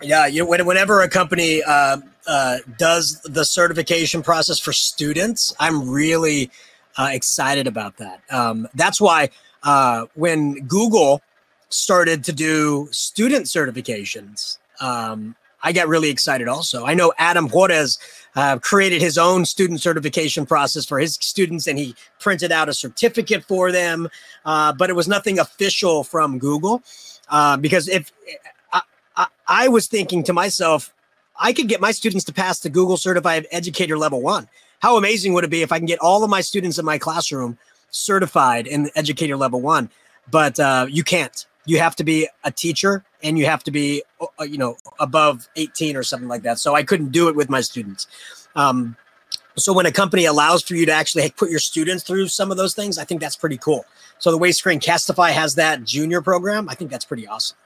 Yeah, you whenever a company uh, uh, does the certification process for students, I'm really uh, excited about that. Um, that's why uh, when Google started to do student certifications, um, I got really excited also. I know Adam Juarez uh, created his own student certification process for his students and he printed out a certificate for them, uh, but it was nothing official from Google. Uh, because if I, I was thinking to myself, I could get my students to pass the Google certified educator level one. How amazing would it be if I can get all of my students in my classroom certified in educator level one? But uh, you can't. you have to be a teacher and you have to be uh, you know above 18 or something like that so i couldn't do it with my students um, so when a company allows for you to actually put your students through some of those things i think that's pretty cool so the way screencastify has that junior program i think that's pretty awesome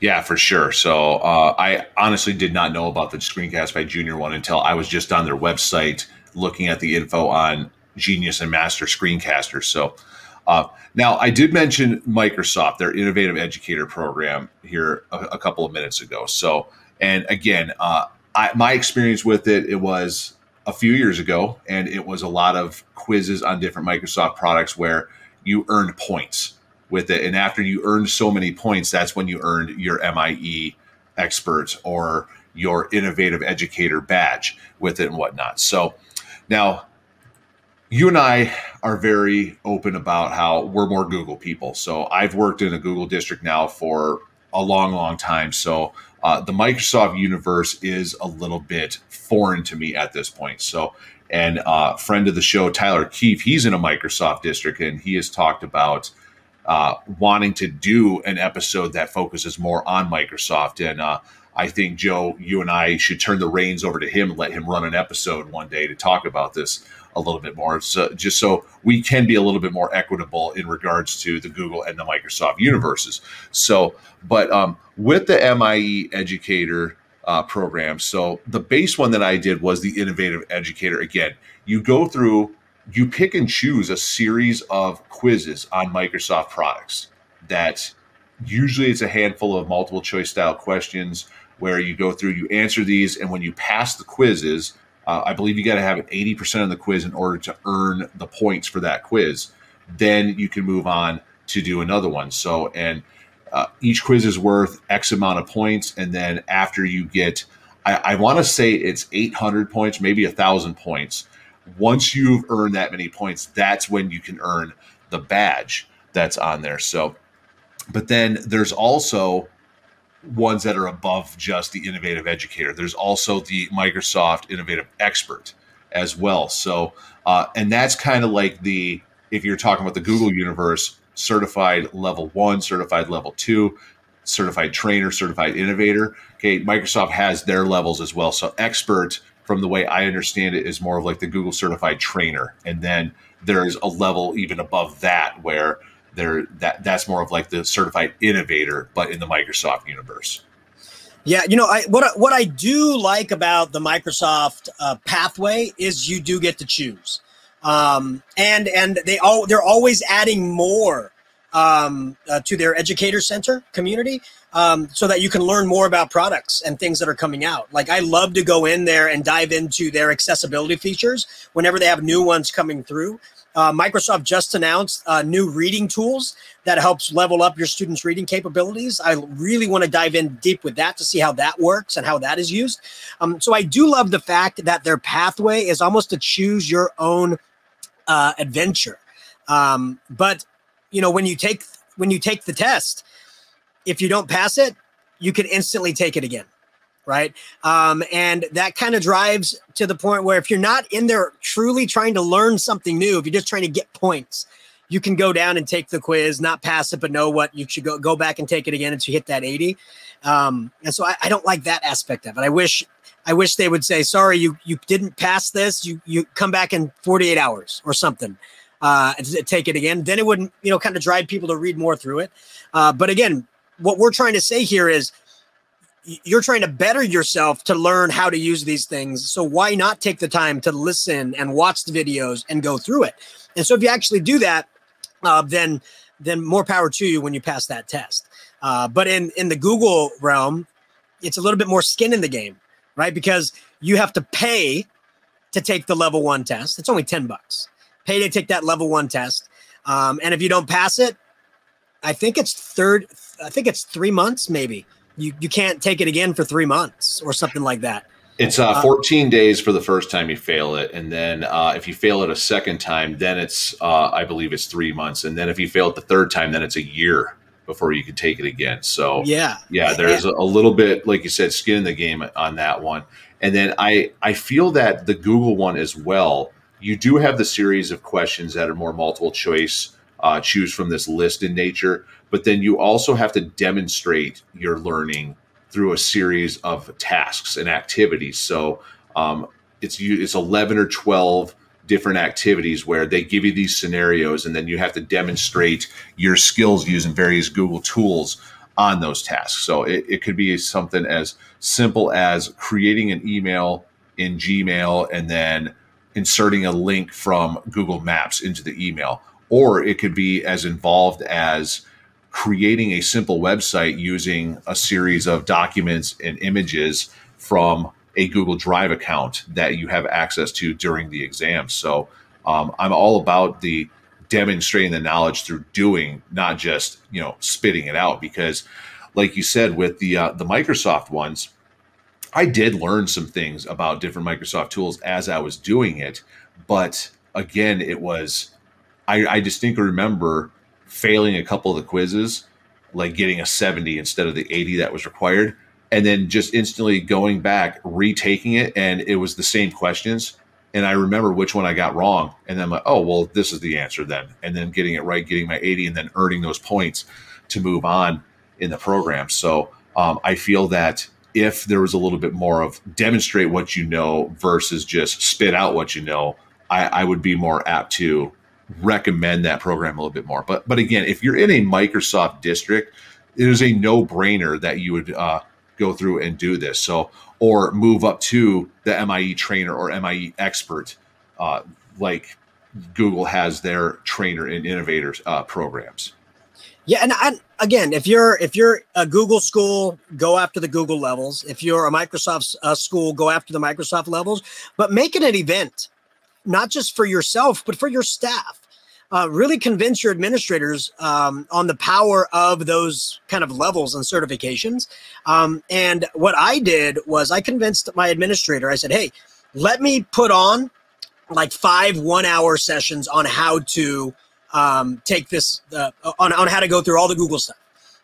yeah, for sure. So uh, I honestly did not know about the Screencastify Junior one until I was just on their website looking at the info on Genius and Master Screencasters. So uh, now, I did mention Microsoft, their innovative educator program here a, a couple of minutes ago. So, and again, uh, I, my experience with it, it was a few years ago, and it was a lot of quizzes on different Microsoft products where you earned points with it. And after you earned so many points, that's when you earned your MIE expert or your innovative educator badge with it and whatnot. So now you and I are very open about how we're more Google people. So I've worked in a Google district now for a long, long time. So uh, the Microsoft universe is a little bit foreign to me at this point. So, and uh, friend of the show, Tyler Keefe, he's in a Microsoft district and he has talked about uh, wanting to do an episode that focuses more on Microsoft. And uh, I think, Joe, you and I should turn the reins over to him and let him run an episode one day to talk about this a little bit more, so just so we can be a little bit more equitable in regards to the Google and the Microsoft universes. So, but um, with the MIE Educator uh, program, so the base one that I did was the Innovative Educator. Again, you go through, you pick and choose a series of quizzes on Microsoft products that usually it's a handful of multiple choice style questions where you go through, you answer these, and when you pass the quizzes, uh, I believe you got to have an 80% of the quiz in order to earn the points for that quiz. Then you can move on to do another one. So, and uh, each quiz is worth X amount of points. And then after you get, I, I want to say it's 800 points, maybe a thousand points. Once you've earned that many points, that's when you can earn the badge that's on there. So, but then there's also ones that are above just the innovative educator. There's also the Microsoft innovative expert as well. So, uh, and that's kind of like the, if you're talking about the Google universe, certified level one, certified level two, certified trainer, certified innovator. Okay, Microsoft has their levels as well. So, expert, from the way I understand it, is more of like the Google certified trainer. And then there's a level even above that where there that that's more of like the certified innovator, but in the Microsoft universe.
Yeah, you know, I what what I do like about the Microsoft uh, pathway is you do get to choose, um, and and they all they're always adding more um, uh, to their educator center community um, so that you can learn more about products and things that are coming out. Like I love to go in there and dive into their accessibility features whenever they have new ones coming through. Uh, Microsoft just announced uh, new reading tools that helps level up your students' reading capabilities. I really want to dive in deep with that to see how that works and how that is used. Um, so I do love the fact that their pathway is almost to choose your own uh, adventure. Um, but you know when you take when you take the test, if you don't pass it, you can instantly take it again right? Um, and that kind of drives to the point where if you're not in there truly trying to learn something new, if you're just trying to get points, you can go down and take the quiz, not pass it, but know what you should go go back and take it again until you hit that 80. Um, and so I, I don't like that aspect of it. I wish I wish they would say, sorry, you you didn't pass this. You you come back in 48 hours or something. Uh, take it again. Then it wouldn't, you know, kind of drive people to read more through it. Uh, but again, what we're trying to say here is you're trying to better yourself to learn how to use these things. So why not take the time to listen and watch the videos and go through it? And so if you actually do that, uh, then then more power to you when you pass that test. Uh, but in in the Google realm, it's a little bit more skin in the game, right? Because you have to pay to take the level one test. It's only ten bucks. Pay to take that level one test, um, and if you don't pass it, I think it's third. I think it's three months, maybe you you can't take it again for three months or something like that.
It's uh, 14 uh, days for the first time you fail it, and then uh, if you fail it a second time, then it's uh, I believe it's three months, and then if you fail it the third time, then it's a year before you can take it again. So
yeah,
yeah, there's a, a little bit like you said, skin in the game on that one, and then I I feel that the Google one as well. You do have the series of questions that are more multiple choice uh, choose from this list in nature. But then you also have to demonstrate your learning through a series of tasks and activities. So um, it's it's 11 or 12 different activities where they give you these scenarios and then you have to demonstrate your skills using various Google tools on those tasks. So it, it could be something as simple as creating an email in Gmail and then inserting a link from Google Maps into the email. Or it could be as involved as creating a simple website using a series of documents and images from a Google Drive account that you have access to during the exam. So um, I'm all about the demonstrating the knowledge through doing, not just you know spitting it out. Because, like you said, with the uh, the Microsoft ones, I did learn some things about different Microsoft tools as I was doing it. But again, it was I, I distinctly remember failing a couple of the quizzes, like getting a 70 instead of the 80 that was required and then just instantly going back, retaking it, and it was the same questions. And I remember which one I got wrong, and then I'm like, oh well, this is the answer then, and then getting it right, getting my 80, and then earning those points to move on in the program. So um, I feel that if there was a little bit more of demonstrate what you know versus just spit out what you know, I, I would be more apt to recommend that program a little bit more. But but again, if you're in a Microsoft district, it is a no brainer that you would uh, go through and do this. So, or move up to the MIE trainer or MIE expert, uh, like Google has their trainer and innovators uh, programs.
Yeah, and I, again, if you're if you're a Google school, go after the Google levels. If you're a Microsoft uh, school, go after the Microsoft levels. But make it an event, not just for yourself, but for your staff uh, really convince your administrators um, on the power of those kind of levels and certifications. Um, and what I did was I convinced my administrator, I said, hey, let me put on like five one hour sessions on how to um, take this, uh, on, on how to go through all the Google stuff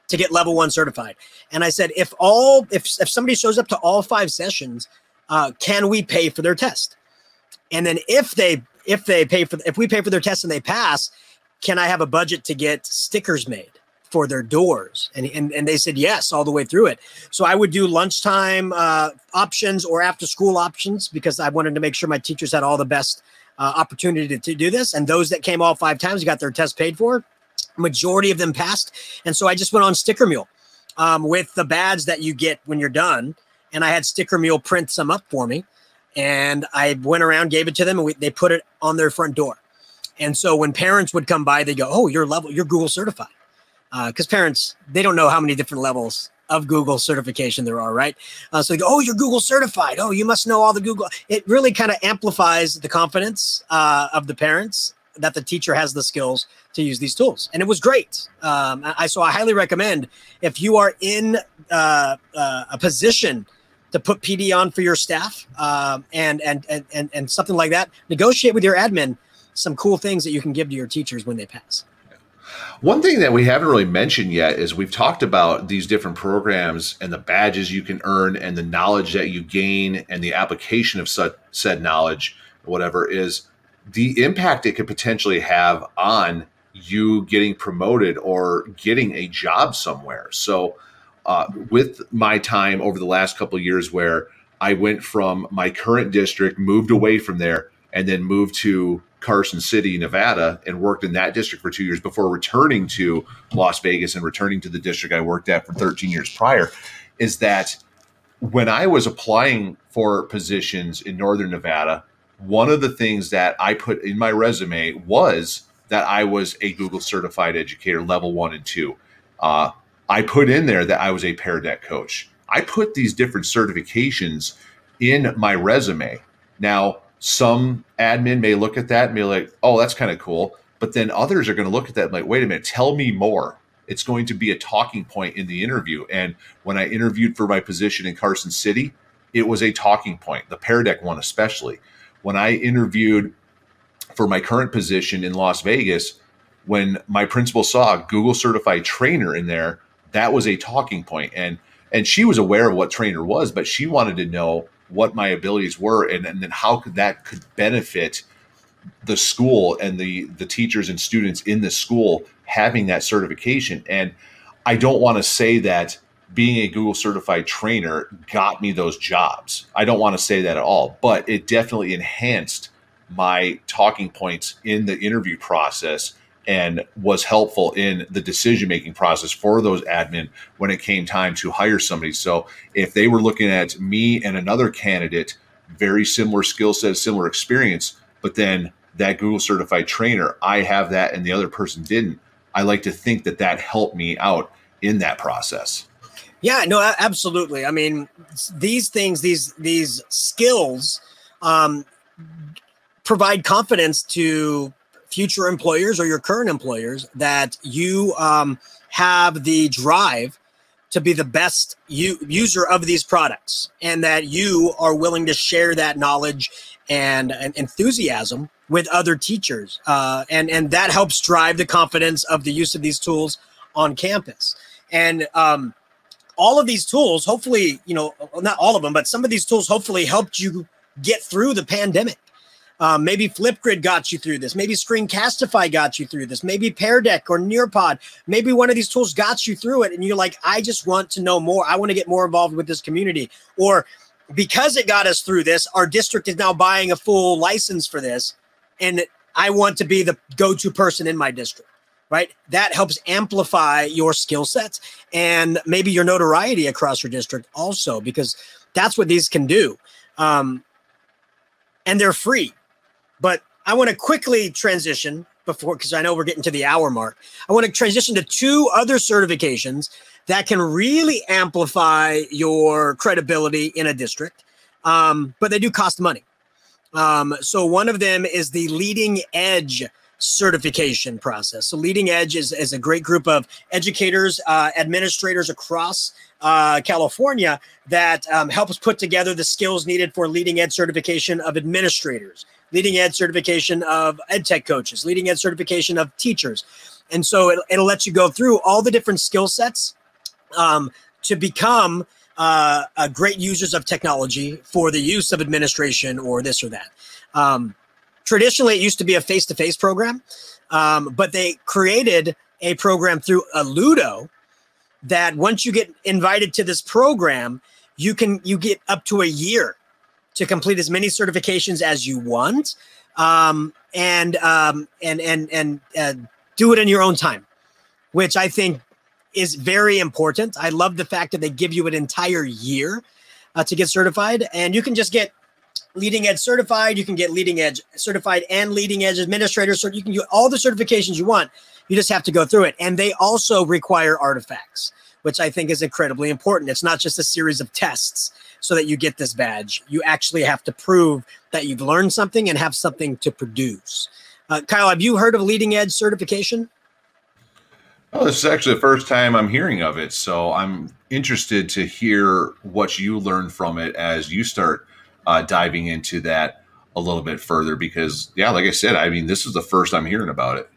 to get level one certified. And I said, if all, if, if somebody shows up to all five sessions, uh, can we pay for their test? And then if they if they pay for if we pay for their test and they pass, can I have a budget to get stickers made for their doors? And and, and they said yes all the way through it. So I would do lunchtime uh, options or after school options because I wanted to make sure my teachers had all the best uh, opportunity to, to do this. And those that came all five times got their test paid for. Majority of them passed, and so I just went on Sticker Mule um, with the badge that you get when you're done. And I had Sticker Mule print some up for me and I went around, gave it to them, and we, they put it on their front door. And so when parents would come by, they go, "Oh, you're level, you're Google certified," because uh, parents they don't know how many different levels of Google certification there are, right? Uh, so they go, "Oh, you're Google certified. Oh, you must know all the Google." It really kind of amplifies the confidence uh, of the parents that the teacher has the skills to use these tools, and it was great. Um, I so I highly recommend if you are in uh, uh, a position to put PD on for your staff um, and, and, and, and, and something like that. Negotiate with your admin some cool things that you can give to your teachers when they pass.
One thing that we haven't really mentioned yet is we've talked about these different programs and the badges you can earn and the knowledge that you gain and the application of such said knowledge, whatever is the impact it could potentially have on you getting promoted or getting a job somewhere. So, uh, with my time over the last couple of years where I went from my current district, moved away from there, and then moved to Carson City, Nevada, and worked in that district for two years before returning to Las Vegas and returning to the district I worked at for 13 years prior. Is that when I was applying for positions in Northern Nevada, one of the things that I put in my resume was that I was a Google certified educator, level one and two. Uh, I put in there that I was a Pear Deck coach. I put these different certifications in my resume. Now, some admin may look at that and be like, oh, that's kind of cool. But then others are going to look at that and like, wait a minute, tell me more. It's going to be a talking point in the interview. And when I interviewed for my position in Carson City, it was a talking point, the Pear Deck one especially. When I interviewed for my current position in Las Vegas, when my principal saw a Google certified trainer in there, that was a talking point and and she was aware of what trainer was but she wanted to know what my abilities were and, and then how could that could benefit the school and the the teachers and students in the school having that certification. And I don't want to say that being a Google certified trainer got me those jobs. I don't want to say that at all, but it definitely enhanced my talking points in the interview process and was helpful in the decision making process for those admin when it came time to hire somebody. So if they were looking at me and another candidate, very similar skill set, similar experience, but then that Google certified trainer, I have that and the other person didn't. I like to think that that helped me out in that process.
Yeah, no, absolutely. I mean, these things, these these skills, um, provide confidence to future employers or your current employers that you um, have the drive to be the best u- user of these products and that you are willing to share that knowledge and, and enthusiasm with other teachers uh, and and that helps drive the confidence of the use of these tools on campus. And um, all of these tools hopefully you know not all of them but some of these tools hopefully helped you get through the pandemic um, maybe Flipgrid got you through this. Maybe Screencastify got you through this. Maybe Pear Deck or Nearpod. Maybe one of these tools got you through it, and you're like, I just want to know more. I want to get more involved with this community. Or because it got us through this, our district is now buying a full license for this, and I want to be the go-to person in my district. Right, that helps amplify your skill sets and maybe your notoriety across your district also, because that's what these can do. Um, and they're free but I want to quickly transition before, because I know we're getting to the hour mark. I want to transition to two other certifications that can really amplify your credibility in a district, um, but they do cost money. Um, so one of them is the leading edge certification process. So leading edge is, is a great group of educators, uh, administrators across uh, California that um, helps put together the skills needed for leading edge certification of administrators, leading ed certification of ed tech coaches, leading ed certification of teachers. And so it, it'll let you go through all the different skill sets um, to become uh, great users of technology for the use of administration or this or that. Um, traditionally, it used to be a face to face program, um, but they created a program through Alludo that once you get invited to this program, you can you get up to a year to complete as many certifications as you want, um, and um, and and and uh, do it in your own time, which I think is very important. I love the fact that they give you an entire year uh, to get certified, and you can just get leading edge certified. You can get leading edge certified and leading edge administrator. So you can get all the certifications you want. You just have to go through it, and they also require artifacts, which I think is incredibly important. It's not just a series of tests so that you get this badge. You actually have to prove that you've learned something and have something to produce. Uh, Kyle, have you heard of leading edge certification?
Oh, this is actually the first time I'm hearing of it. So I'm interested to hear what you learn from it as you start uh, diving into that a little bit further. Because, yeah, like I said, I mean, this is the first I'm hearing about it.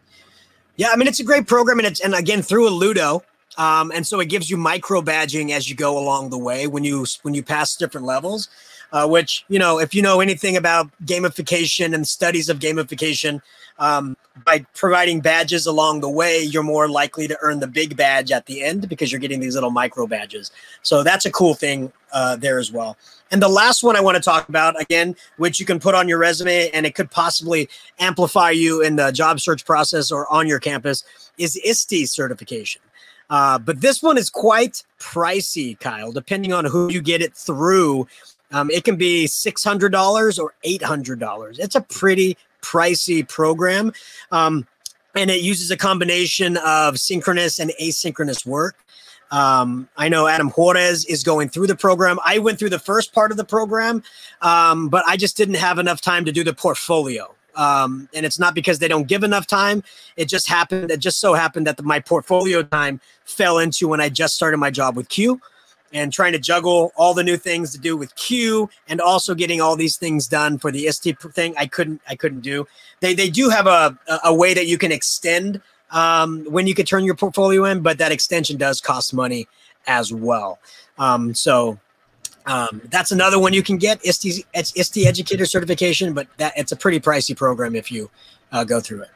Yeah, I mean, it's a great program, and it's and again through Alludo, um, and so it gives you micro badging as you go along the way when you when you pass different levels. Uh, which you know, if you know anything about gamification and studies of gamification, um, by providing badges along the way, you're more likely to earn the big badge at the end because you're getting these little micro badges. So that's a cool thing uh, there as well. And the last one I want to talk about, again, which you can put on your resume and it could possibly amplify you in the job search process or on your campus, is ISTE certification. Uh, but this one is quite pricey, Kyle, depending on who you get it through. Um, it can be $600 or $800. It's a pretty pricey program. Um, and it uses a combination of synchronous and asynchronous work. Um, I know Adam Juarez is going through the program. I went through the first part of the program, um, but I just didn't have enough time to do the portfolio. Um, and it's not because they don't give enough time. It just happened. It just so happened that the, my portfolio time fell into when I just started my job with CUE and trying to juggle all the new things to do with CUE and also getting all these things done for the ISTE thing. I couldn't, I couldn't do. They, they do have a, a way that you can extend um, when you could turn your portfolio in, but that extension does cost money as well. Um, so Um, that's another one you can get. ISTE, it's ISTE educator certification, but that it's a pretty pricey program if you uh, go through it.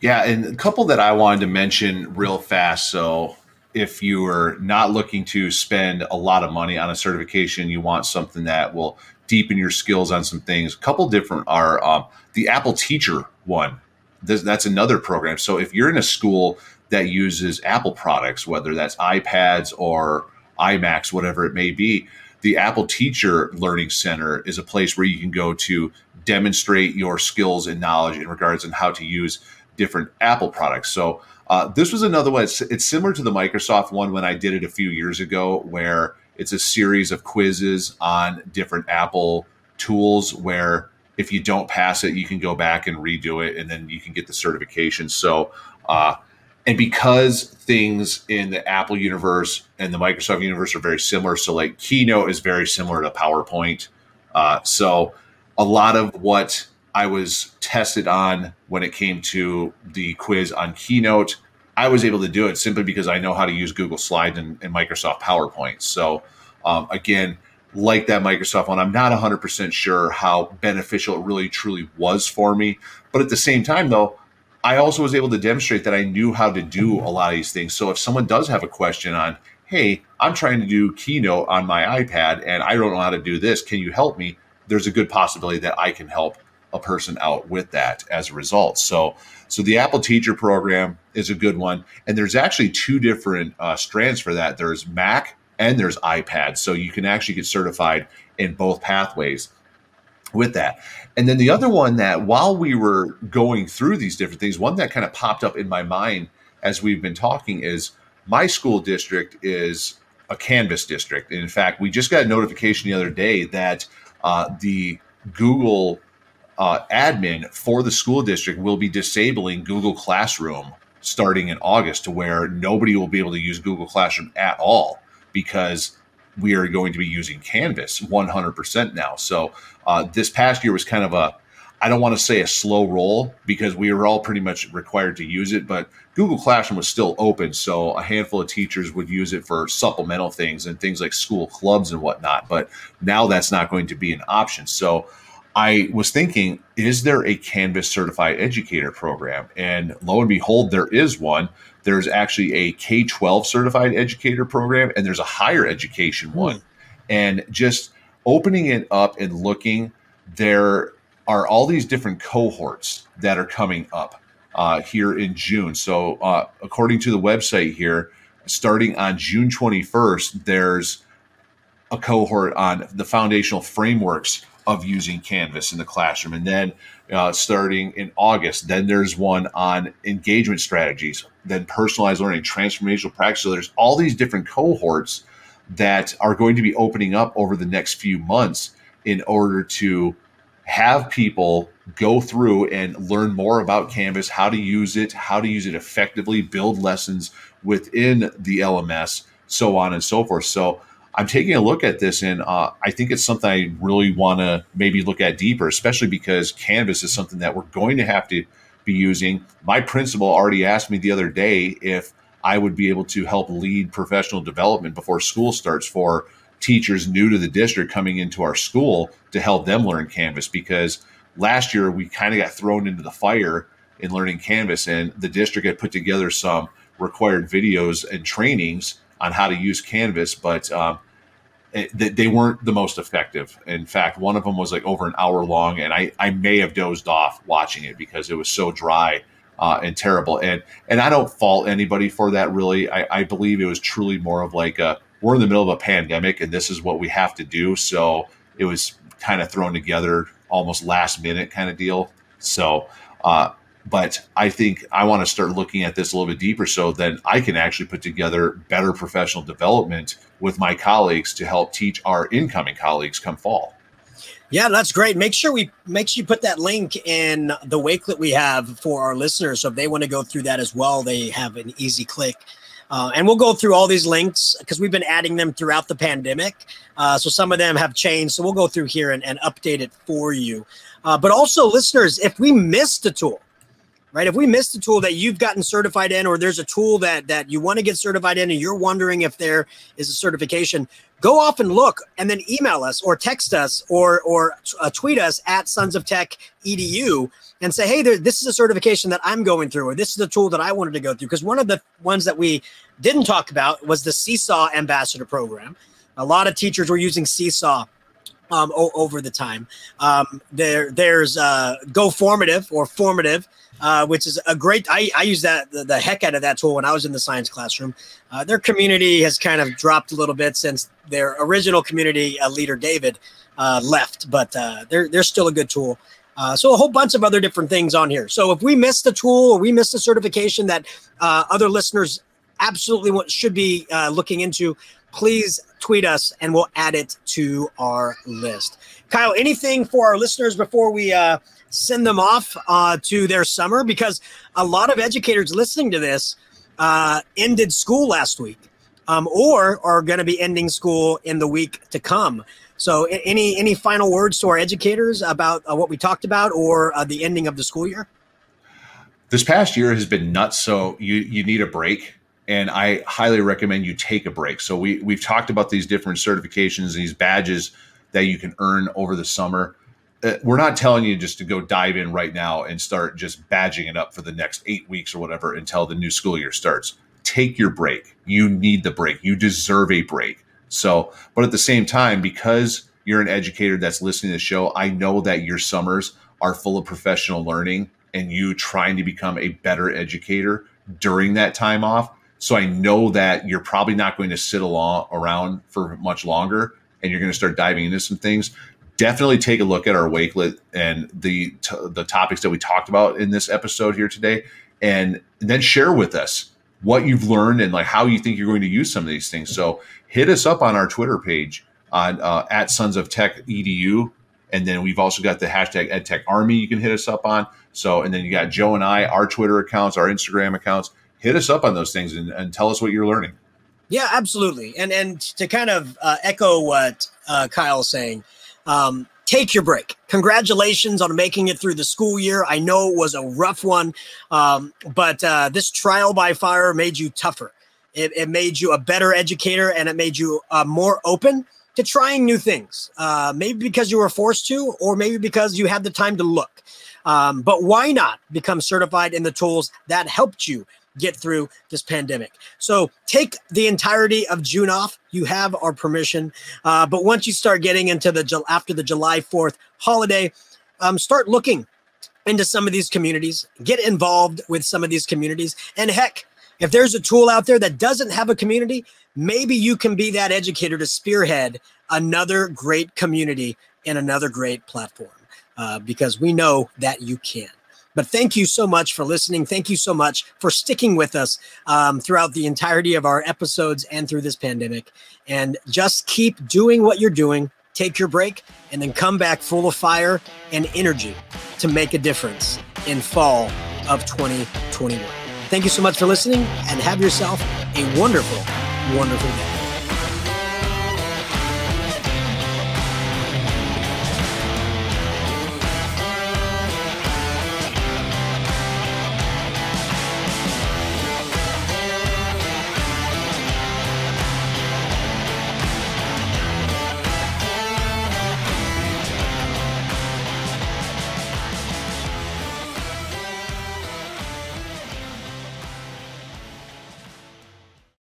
Yeah, and a couple that I wanted to mention real fast. So, if you are not looking to spend a lot of money on a certification, you want something that will deepen your skills on some things. A couple different are um, the Apple Teacher one. This, that's another program. So, if you're in a school that uses Apple products, whether that's iPads or iMacs, whatever it may be, the Apple Teacher Learning Center is a place where you can go to demonstrate your skills and knowledge in regards on how to use different Apple products. So uh, this was another one. It's, it's, similar to the Microsoft one when I did it a few years ago, where it's a series of quizzes on different Apple tools. Where if you don't pass it, you can go back and redo it, and then you can get the certification. So, uh, and because things in the Apple universe and the Microsoft universe are very similar, so like Keynote is very similar to PowerPoint. Uh, so a lot of what I was tested on when it came to the quiz on Keynote. I was able to do it simply because I know how to use Google Slides and, and Microsoft PowerPoint. So, um, again, like that Microsoft one, I'm not 100% sure how beneficial it really truly was for me. But at the same time, though, I also was able to demonstrate that I knew how to do a lot of these things. So if someone does have a question on, hey, I'm trying to do Keynote on my iPad and I don't know how to do this, can you help me? There's a good possibility that I can help a person out with that as a result. So, so the Apple Teacher Program is a good one, and there's actually two different uh, strands for that. There's Mac and there's iPad, so you can actually get certified in both pathways with that. And then the other one that while we were going through these different things, one that kind of popped up in my mind as we've been talking is my school district is a Canvas district. And in fact, we just got a notification the other day that uh, the Google uh, admin for the school district will be disabling Google Classroom starting in August to where nobody will be able to use Google Classroom at all because we are going to be using Canvas 100% now. So uh, this past year was kind of a, I don't want to say a slow roll because we were all pretty much required to use it, but Google Classroom was still open. So a handful of teachers would use it for supplemental things and things like school clubs and whatnot. But now that's not going to be an option. So I was thinking, is there a Canvas certified educator program? And lo and behold, there is one. There's actually a K 12 certified educator program, and there's a higher education hmm. one. And just opening it up and looking, there are all these different cohorts that are coming up uh, here in June. So, uh, according to the website here, starting on June 21st, there's a cohort on the foundational frameworks of using Canvas in the classroom. And then uh, starting in August, then there's one on engagement strategies, then personalized learning, transformational practice. So there's all these different cohorts that are going to be opening up over the next few months in order to have people go through and learn more about Canvas, how to use it, how to use it effectively, build lessons within the LMS, so on and so forth. So I'm taking a look at this, and uh, I think it's something I really want to maybe look at deeper, especially because Canvas is something that we're going to have to be using. My principal already asked me the other day if I would be able to help lead professional development before school starts for teachers new to the district coming into our school to help them learn Canvas because last year we kind of got thrown into the fire in learning Canvas, and the district had put together some required videos and trainings on how to use Canvas, but um, it, they weren't the most effective. In fact, one of them was like over an hour long, and I, I may have dozed off watching it because it was so dry uh, and terrible. And and I don't fault anybody for that. Really, I, I believe it was truly more of like a we're in the middle of a pandemic, and this is what we have to do. So it was kind of thrown together almost last minute kind of deal. So. Uh, but I think I want to start looking at this a little bit deeper so that I can actually put together better professional development with my colleagues to help teach our incoming colleagues come fall.
Yeah, that's great. Make sure we make sure you put that link in the Wakelet we have for our listeners. So if they want to go through that as well, they have an easy click. Uh, and we'll go through all these links because we've been adding them throughout the pandemic. Uh, so some of them have changed. So we'll go through here and, and update it for you. Uh, but also, listeners, if we missed a tool, right? If we missed a tool that you've gotten certified in, or there's a tool that that you want to get certified in, and you're wondering if there is a certification, go off and look, and then email us or text us or or uh, tweet us at Sons of Tech Edu and say, hey, there, this is a certification that I'm going through, or this is a tool that I wanted to go through. Because one of the ones that we didn't talk about was the Seesaw Ambassador Program. A lot of teachers were using Seesaw um, o- over the time. Um, there, there's uh, Go Formative or Formative, uh, which is a great. I, I use that the, the, heck out of that tool when I was in the science classroom. Uh, their community has kind of dropped a little bit since their original community uh, leader David uh, left, but uh, they're they're still a good tool. Uh, so a whole bunch of other different things on here. So if we missed a tool or we missed a certification that other listeners absolutely want, should be looking into, please tweet us and we'll add it to our list. Kyle, anything for our listeners before we send them off uh, to their summer? Because a lot of educators listening to this uh, ended school last week um, or are going to be ending school in the week to come. So, any any final words to our educators about uh, what we talked about or uh, the ending of the school year?
This past year has been nuts. So you you need a break and I highly recommend you take a break. So we we've talked about these different certifications, these badges that you can earn over the summer. Uh, we're not telling you just to go dive in right now and start just badging it up for the next eight weeks or whatever until the new school year starts. Take your break. You need the break. You deserve a break. So, but at the same time, because you're an educator that's listening to the show, I know that your summers are full of professional learning and you trying to become a better educator during that time off so I know that you're probably not going to sit along around for much longer and you're going to start diving into some things. Definitely take a look at our Wakelet and the t- the topics that we talked about in this episode here today, and then share with us what you've learned and like how you think you're going to use some of these things. So hit us up on our Twitter page on uh, at Sons of Tech Edu, and then we've also got the hashtag EdTech Army you can hit us up on. So and then you got Joe and I, our Twitter accounts, our Instagram accounts hit us up on those things and, and tell us what you're learning.
Yeah, absolutely. And and to kind of uh, echo what uh, Kyle's saying, um, take your break. Congratulations on making it through the school year. I know it was a rough one, um, but uh, this trial by fire made you tougher. It, it, made you a better educator, and it made you uh, more open to trying new things. Uh, maybe because you were forced to, or maybe because you had the time to look. Um, but why not become certified in the tools that helped you get through this pandemic. So take the entirety of June off. You have our permission. Uh, but once you start getting into the after the July 4th holiday, um, start looking into some of these communities, get involved with some of these communities. And heck, if there's a tool out there that doesn't have a community, maybe you can be that educator to spearhead another great community and another great platform uh, because we know that you can. But thank you so much for listening. Thank you so much for sticking with us um, throughout the entirety of our episodes and through this pandemic. And just keep doing what you're doing. Take your break and then come back full of fire and energy to make a difference in fall of 2021. Thank you so much for listening and have yourself a wonderful, wonderful day.